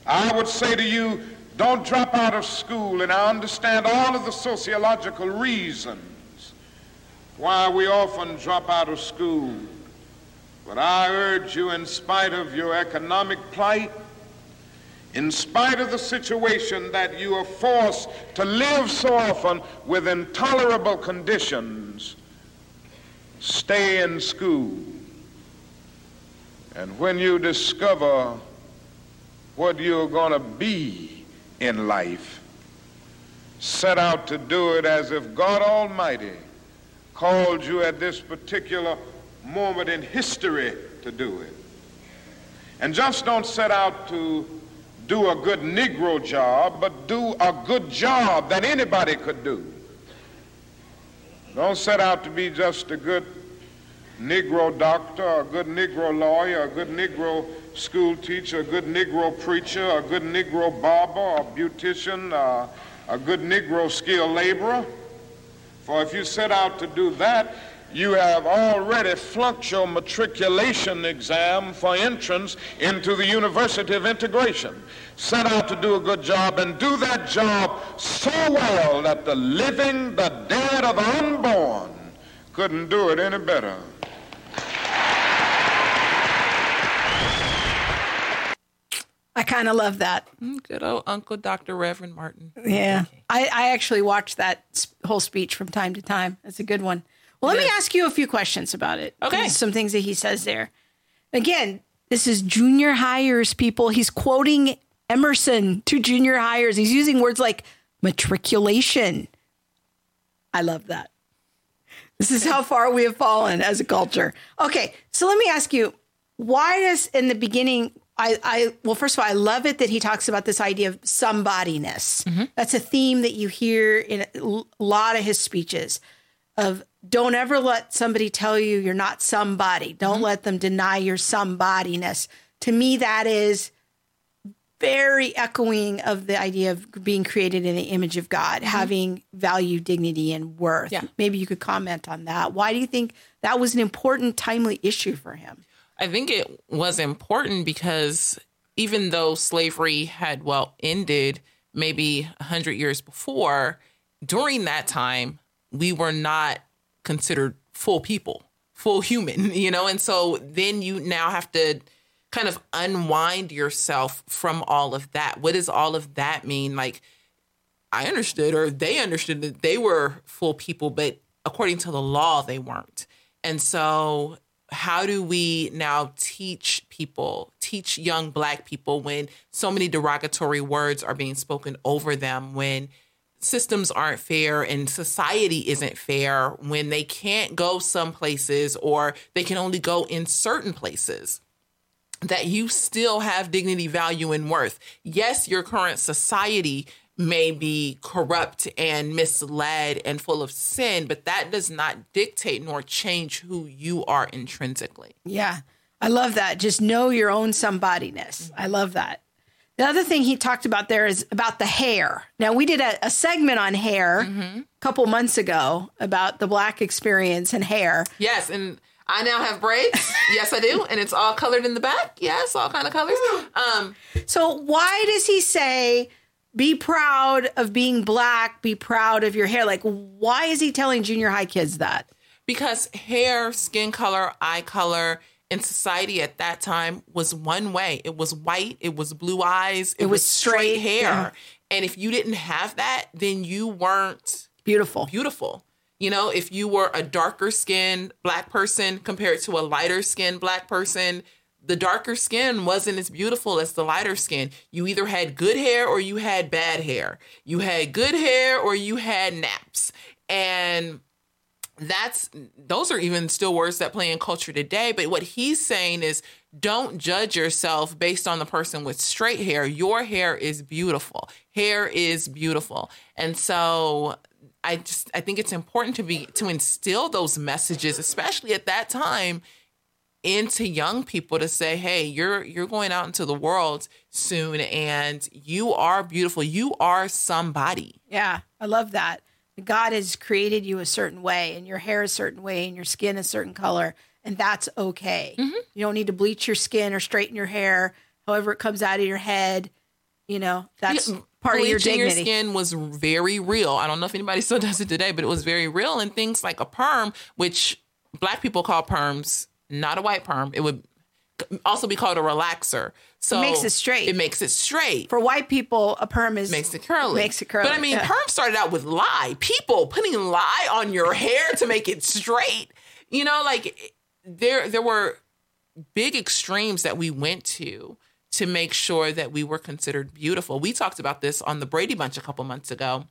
I would say to you, Don't drop out of school, and I understand all of the sociological reasons why we often drop out of school. But I urge you, in spite of your economic plight, in spite of the situation that you are forced to live so often with intolerable conditions, stay in school. And when you discover what you're going to be in life, set out to do it as if God Almighty called you at this particular moment in history to do it. And just don't set out to do a good Negro job, but do a good job that anybody could do. Don't set out to be just a good Negro doctor, a good Negro lawyer, a good Negro school teacher, a good Negro preacher, a good Negro barber, a beautician, uh, a good Negro skilled laborer. For if you set out to do that, you have already flunked your matriculation exam for entrance into the University of Integration. Set out to do a good job and do that job so well that the living, the dead, or the unborn couldn't do it any better. I kind of love that. Mm, good old Uncle Dr. Reverend Martin. Yeah. I, I actually watch that whole speech from time to time. It's a good one. Well, let me ask you a few questions about it. Okay. Some things that he says there. Again, this is junior hires, people. He's quoting Emerson to junior hires. He's using words like matriculation. I love that. This is how far we have fallen as a culture. Okay, so let me ask you why does in the beginning I, I well, first of all, I love it that he talks about this idea of somebodyness. Mm-hmm. That's a theme that you hear in a lot of his speeches. Of don't ever let somebody tell you you're not somebody. Don't mm-hmm. let them deny your somebodyness. To me, that is very echoing of the idea of being created in the image of God, mm-hmm. having value, dignity, and worth. Yeah. Maybe you could comment on that. Why do you think that was an important, timely issue for him? I think it was important because even though slavery had, well, ended maybe 100 years before, during that time, we were not considered full people, full human, you know? And so then you now have to kind of unwind yourself from all of that. What does all of that mean? Like, I understood, or they understood that they were full people, but according to the law, they weren't. And so how do we now teach people, teach young black people when so many derogatory words are being spoken over them, when systems aren't fair and society isn't fair, when they can't go some places or they can only go in certain places? That you still have dignity, value, and worth. Yes, your current society may be corrupt and misled and full of sin, but that does not dictate nor change who you are intrinsically. Yeah. I love that. Just know your own somebodyness. I love that. The other thing he talked about there is about the hair. Now, we did a, a segment on hair mm-hmm. a couple months ago about the black experience and hair. Yes. And I now have braids. yes, I do. And it's all colored in the back. Yes, all kind of colors. Um, so, why does he say be proud of being black, be proud of your hair. Like, why is he telling junior high kids that? Because hair, skin color, eye color in society at that time was one way. It was white, it was blue eyes, it, it was, was, straight, hair. Yeah. And if you didn't have that, then you weren't beautiful. Beautiful. You know, if you were a darker skinned black person compared to a lighter skinned black person, the darker skin wasn't as beautiful as the lighter skin. You either had good hair or you had bad hair. You had good hair or you had naps. And that's those are even still words that play in culture today. But what he's saying is don't judge yourself based on the person with straight hair. Your hair is beautiful. Hair is beautiful. And so I just I think it's important to be to instill those messages, especially at that time into young people to say, "Hey, you're you're going out into the world soon and you are beautiful. You are somebody." Yeah, I love that. God has created you a certain way and your hair a certain way and your skin a certain color and that's okay. Mm-hmm. You don't need to bleach your skin or straighten your hair however it comes out of your head. You know, that's part of your dignity. your skin was very real. I don't know if anybody still does it today, but it was very real. And things like a perm, which black people call perms, not a white perm, it would also be called a relaxer. So it makes it straight. It makes it straight. For white people, a perm is makes it curly. Makes it curly. But I mean, yeah. perm started out with lye. People putting lye on your hair to make it straight. You know, like there there were big extremes that we went to to make sure that we were considered beautiful. We talked about this on the Brady Bunch a couple months ago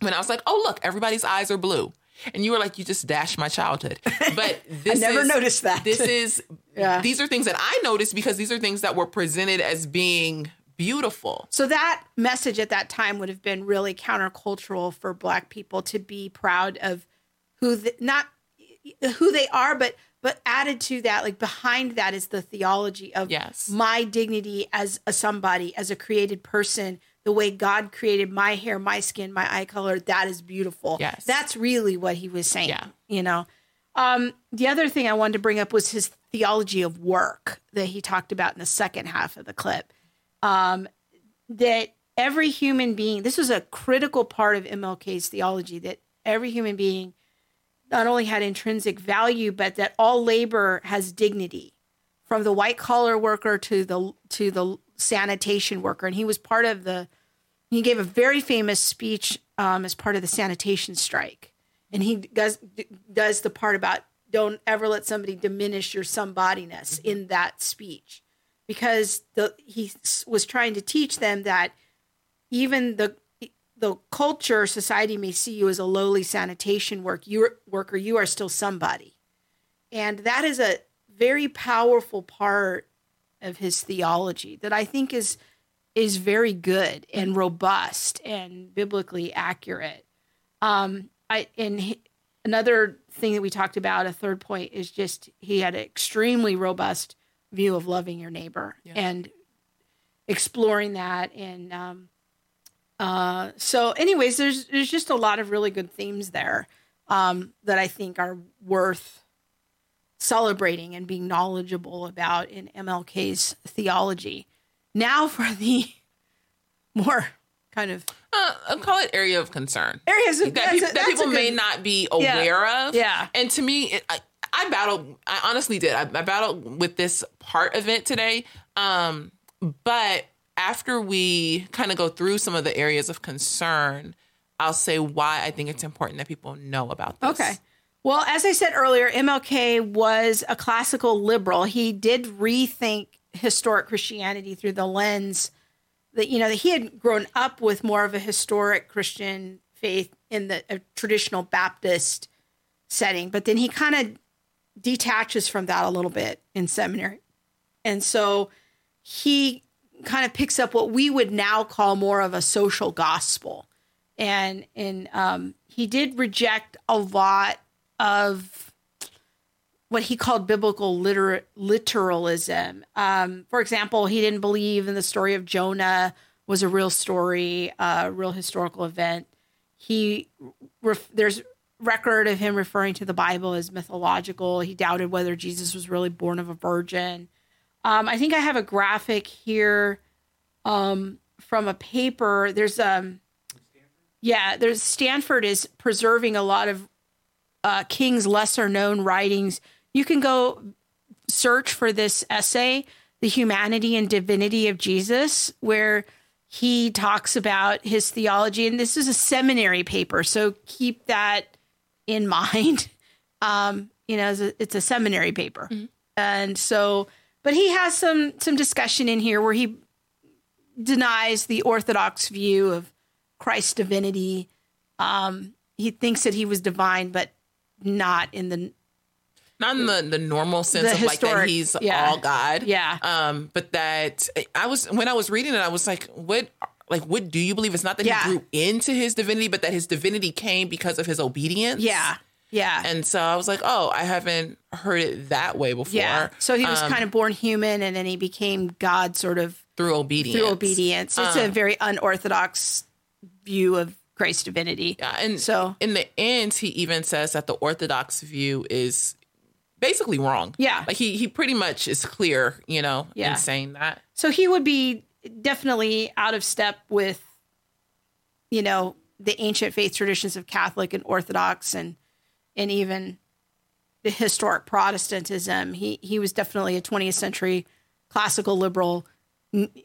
when I was like, "Oh, look, everybody's eyes are blue." And you were like, you just dashed my childhood. But this I never is, noticed that. This is Yeah. these are things that I noticed because these are things that were presented as being beautiful. So that message at that time would have been really countercultural for Black people to be proud of who the, not who they are, but but added to that, like behind that, is the theology of Yes. my dignity as a somebody, as a created person. The way God created my hair, my skin, my eye color, that is beautiful. Yes. That's really what he was saying. Yeah. You know. Um, the other thing I wanted to bring up was his theology of work that he talked about in the second half of the clip. Um, that every human being, this was a critical part of MLK's theology, that every human being not only had intrinsic value, but that all labor has dignity, from the white collar worker to the to the sanitation worker. And he was part of the. He gave a very famous speech um, as part of the sanitation strike, and he does does the part about don't ever let somebody diminish your somebodyness in that speech, because the he was trying to teach them that even the the culture society may see you as a lowly sanitation work you worker you are still somebody. And that is a very powerful part of his theology that i think is is very good and robust and biblically accurate. Um i and he, another thing that we talked about a third point is just he had an extremely robust view of loving your neighbor and exploring that. And um uh, so, anyways, there's there's just a lot of really good themes there um, that I think are worth celebrating and being knowledgeable about in MLK's theology. Now for the more kind of Uh, I'll call it area of concern. areas of that, peop- a- that people may not be Yeah. aware of. Yeah. And to me, it, I, I battled, I honestly did. I, I battled with this part of it today. Um, but after we kind of go through some of the areas of concern, I'll say why I think it's important that people know about this. Okay. Well, as I said earlier, MLK was a classical liberal. He did rethink historic Christianity through the lens that you know that he had grown up with more of a historic Christian faith in the traditional Baptist setting, but then he kind of detaches from that a little bit in seminary, and so he kind of picks up what we would now call more of a social gospel. And and um, he did reject a lot of what he called biblical liter- literalism. Um, for example, he didn't believe in the story of Jonah was a real story, a real historical event. He ref- there's record of him referring to the Bible as mythological. He doubted whether Jesus was really born of a virgin. Um, I think I have a graphic here um, from a paper. There's um, yeah, there's Stanford is preserving a lot of uh, King's lesser known writings. You can go search for this essay, The Humanity and Divinity of Jesus, where he talks about his theology. And this is a seminary paper, so keep that in mind. Um, you know, it's a, it's a seminary paper. And so, but he has some some discussion in here where he denies the orthodox view of Christ's divinity. Um, he thinks that he was divine, but not in the Not in the, the normal sense The of like that he's yeah. all God. Yeah. Um, but that I was when I was reading it, I was like, what like what do you believe? It's not that Yeah. he grew into his divinity, but that his divinity came because of his obedience. yeah yeah And so I was like, oh, I haven't heard it that way before. yeah. So he was Um, kind of born human, and then he became God, sort of through obedience. through obedience. It's a very unorthodox view of Christ's divinity. Yeah, and So- in the end, he even says that the orthodox view is basically wrong. Yeah. like he he pretty much is clear, you know, Yeah. in saying that. So he would be definitely out of step with you know, the ancient faith traditions of Catholic and Orthodox and and even the historic Protestantism. He he was definitely a 20th century classical liberal,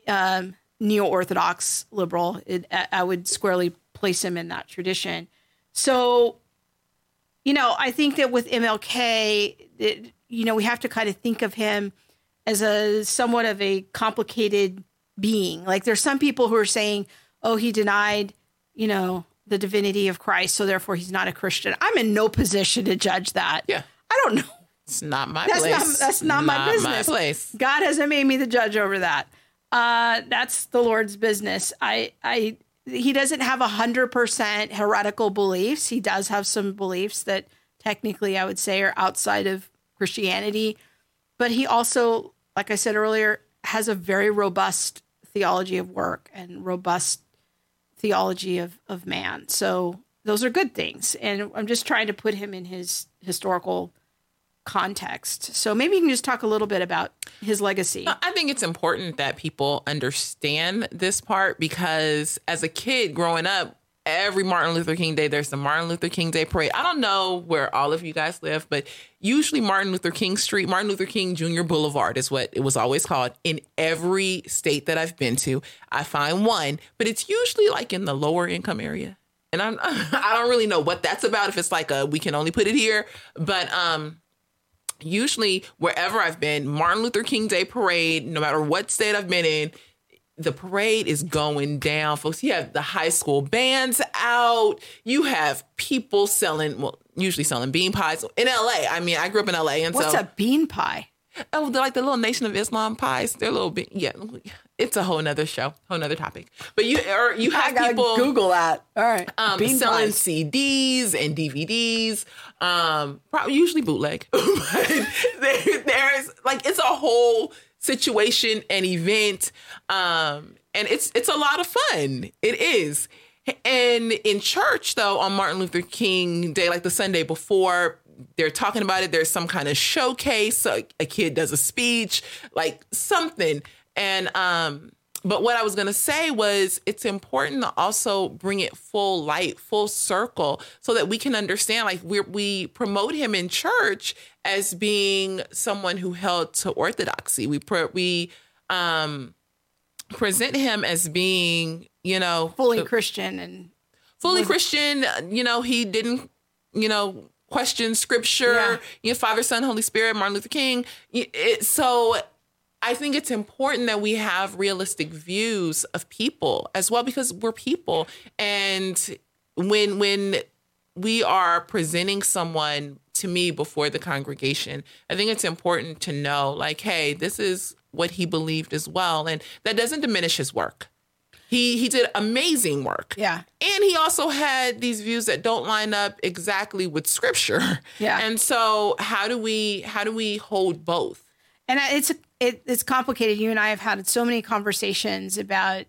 um, neo Orthodox liberal. It, I would squarely place him in that tradition. So, you know, I think that with MLK, it, you know, we have to kind of think of him as a somewhat of a complicated being. Like there's some people who are saying, "Oh, he denied, you know, the divinity of Christ, so therefore he's not a Christian." I'm in no position to judge that. Yeah. I don't know. It's not my that's place. Not, that's not, not my business. My place. God hasn't made me the judge over that. Uh, that's the Lord's business. I, I, he doesn't have a hundred percent heretical beliefs. He does have some beliefs that technically I would say are outside of Christianity, but he also, like I said earlier, has a very robust theology of work and robust theology of, of man. So those are good things. And I'm just trying to put him in his historical context. So maybe you can just talk a little bit about his legacy. I think it's important that people understand this part because as a kid growing up, every Martin Luther King Day, there's the Martin Luther King Day parade. I don't know where all of you guys live, but usually Martin Luther King Street, Martin Luther King Jr. Boulevard is what it was always called in every state that I've been to. I find one, but it's usually like in the lower income area. And I'm I don't really know what that's about if it's like a we can only put it here, but um usually wherever I've been, Martin Luther King Day parade, no matter what state I've been in, the parade is going down, folks. You have the high school bands out. You have people selling, well, usually selling bean pies in LA. I mean, I grew up in LA, and what's so a bean pie? Oh, they're like the little Nation of Islam pies. They're a little bit, yeah. It's a whole nother show, whole nother topic. But you or you have people Google that. All right, um, bean selling pies. CDs and DVDs. Um, probably usually bootleg. but there, there's like it's a whole situation and event, um, and it's it's a lot of fun. It is. And in church, though, on Martin Luther King Day, like the Sunday before, they're talking about it. There's some kind of showcase. A, kid does a speech, like something. And um, but what I was gonna say was it's important to also bring it full light, full circle, so that we can understand. Like we we promote him in church as being someone who held to orthodoxy. We pre- we um, present him as being, you know, fully Christian and fully Christian. You know, he didn't, you know, question scripture. Yeah. You know, Father, Son, Holy Spirit, Martin Luther King. It, so I think it's important that we have realistic views of people as well because we're people. And when when we are presenting someone to me before the congregation, I think it's important to know like, hey, this is what he believed as well. And that doesn't diminish his work. He he did amazing work. Yeah. And he also had these views that don't line up exactly with scripture. Yeah. And so how do we how do we hold both? And it's it, it's complicated. You and I have had so many conversations about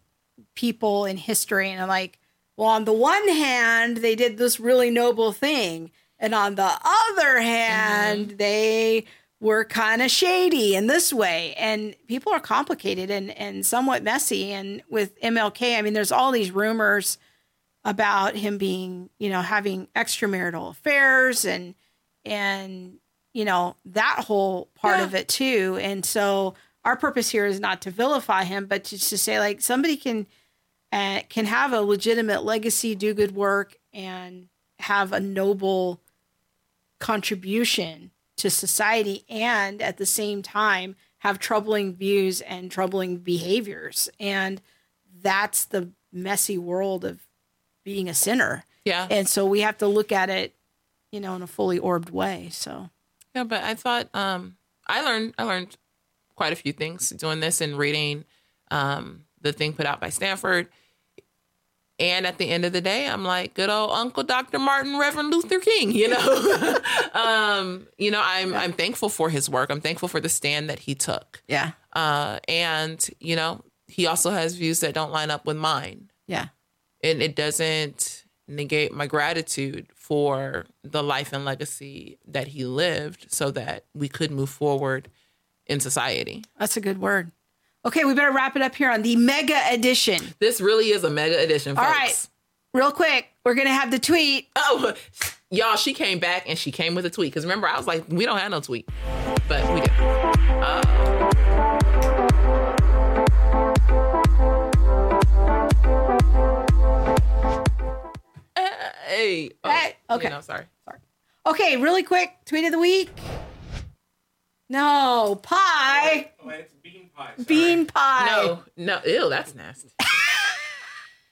people in history, and I'm like, well, on the one hand, they did this really noble thing, and on the other hand, mm-hmm. they were kind of shady in this way. And people are complicated and and somewhat messy. And with MLK, I mean, there's all these rumors about him being, you know, having extramarital affairs and and you know, that whole part yeah. of it too. And so our purpose here is not to vilify him, but just to say like somebody can uh, can have a legitimate legacy, do good work, and have a noble contribution to society, and at the same time have troubling views and troubling behaviors. And that's the messy world of being a sinner. Yeah. And so we have to look at it, you know, in a fully orbed way. So yeah, but I thought um, I learned I learned quite a few things doing this and reading um, the thing put out by Stanford. And at the end of the day, I'm like, good old Uncle Dr. Martin, Reverend Luther King. You know, um, you know, I'm I'm thankful for his work. I'm thankful for the stand that he took. Yeah. Uh, and you know, he also has views that don't line up with mine. Yeah. And it doesn't negate my gratitude for the life and legacy that he lived so that we could move forward in society. That's a good word. Okay, we better wrap it up here on the mega edition. This really is a mega edition, folks. All right. real quick, we're gonna have the tweet. Oh, y'all, she came back and she came with a tweet. Because remember, I was like, we don't have no tweet, but we did. Uh, hey. Oh, Hey, okay. You know, sorry. Sorry. Okay, really quick, tweet of the week. No, pie. Oh, it's bean pie. Sorry. Bean pie. No, no. Ew, that's nasty. I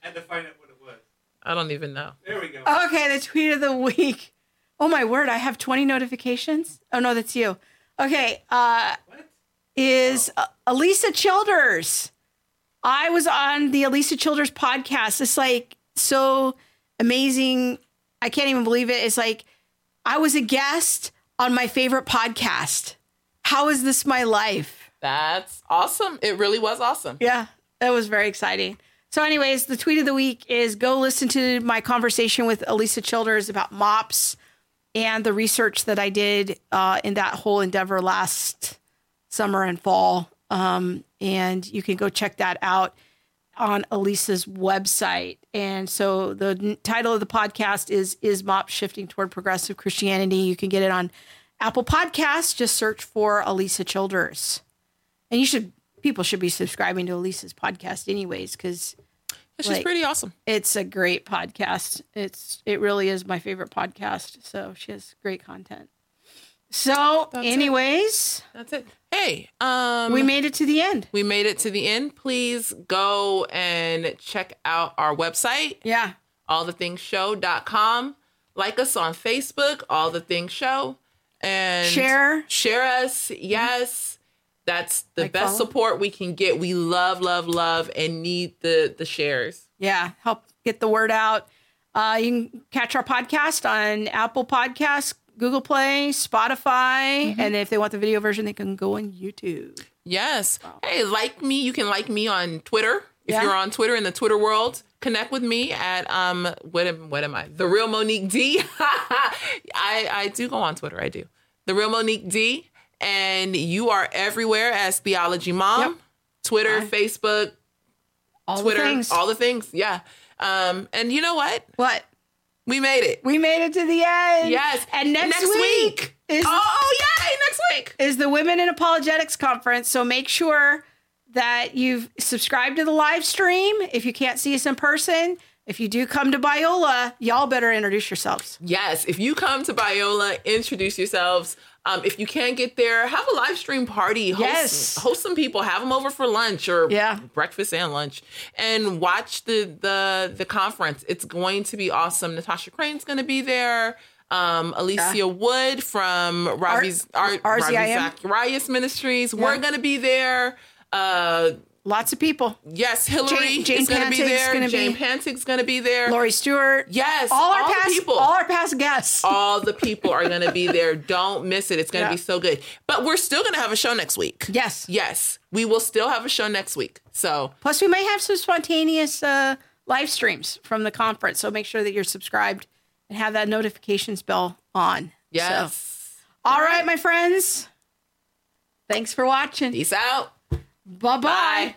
had to find out what it was. I don't even know. There we go. Okay, the tweet of the week. Oh my word, I have 20 notifications. Oh no, that's you. Okay, uh What? is uh, Alisa Childers. I was on the Alisa Childers podcast. It's like so amazing. I can't even believe it. It's like I was a guest on my favorite podcast. How is this my life? That's awesome. It really was awesome. Yeah, that was very exciting. So, anyways, the tweet of the week is go listen to my conversation with Alisa Childers about MOPS and the research that I did uh, in that whole endeavor last summer and fall. Um, and you can go check that out on Alisa's website. And so the n- title of the podcast is Is MOPS Shifting Toward Progressive Christianity? You can get it on Apple Podcasts. Just search for Alisa Childers. And you should people should be subscribing to Alisa's podcast anyways, because She's Like- pretty awesome. it's a great podcast. It's it really is my favorite podcast. So she has great content. So, That's it. anyways, That's it. Hey, um, we made it to the end. we made it to the end. Please go and check out our website, Yeah. allthethingshow.com. Like us on Facebook, All the Things Show, and Share. share us. Yes, that's the Like, best follow. support we can get. We love, love, love, and need the the shares. Yeah. Help get the word out. Uh, you can catch our podcast on Apple Podcasts, Google Play, Spotify, and if they want the video version, they can go on YouTube. Yes. Hey, like me. You can like me on Twitter. If Yeah. you're on Twitter in the Twitter world, connect with me at um what am what am I? The real Monique D. I I do go on Twitter. I do. The real Monique D. And you are everywhere as Theology Mom. Yep. Twitter, Facebook, All Twitter, the all the things. Yeah. Um, and you know what? what? We made it. We made it to the end. Yes. And next, week, is oh, oh yay! Next week. is the Women in Apologetics Conference. So make sure that you've subscribed to the live stream. If you can't see us in person, if you do come to Biola, y'all better introduce yourselves. Yes, if you come to Biola, introduce yourselves. Um, if you can't get there, have a live stream party. Host, Yes. host some people. Have them over for lunch or Yeah. breakfast and lunch, and watch the the the conference. It's going to be awesome. Natasha Crain's going to be there. Um, Alycia Wood from Ravi's R- Ar- RZIM. Ravi Zacharias Ministries. We're going to be there. Uh, Lots of people. yes, Hillary Jane- Jane is going to be there. gonna Jane be- Pantig's going to be there. Lori Stewart. Yes, All our all past people. all our past guests. all the people are going to be there. Don't miss it. It's going to Yeah. be so good. But we're still going to have a show next week. Yes. Yes, we will still have a show next week. So, Plus, we may have some spontaneous uh, live streams from the conference. So make sure that you're subscribed and have that notifications bell on. yes. So, all right, my friends. Thanks for watching. Peace out. Bye-bye. Bye.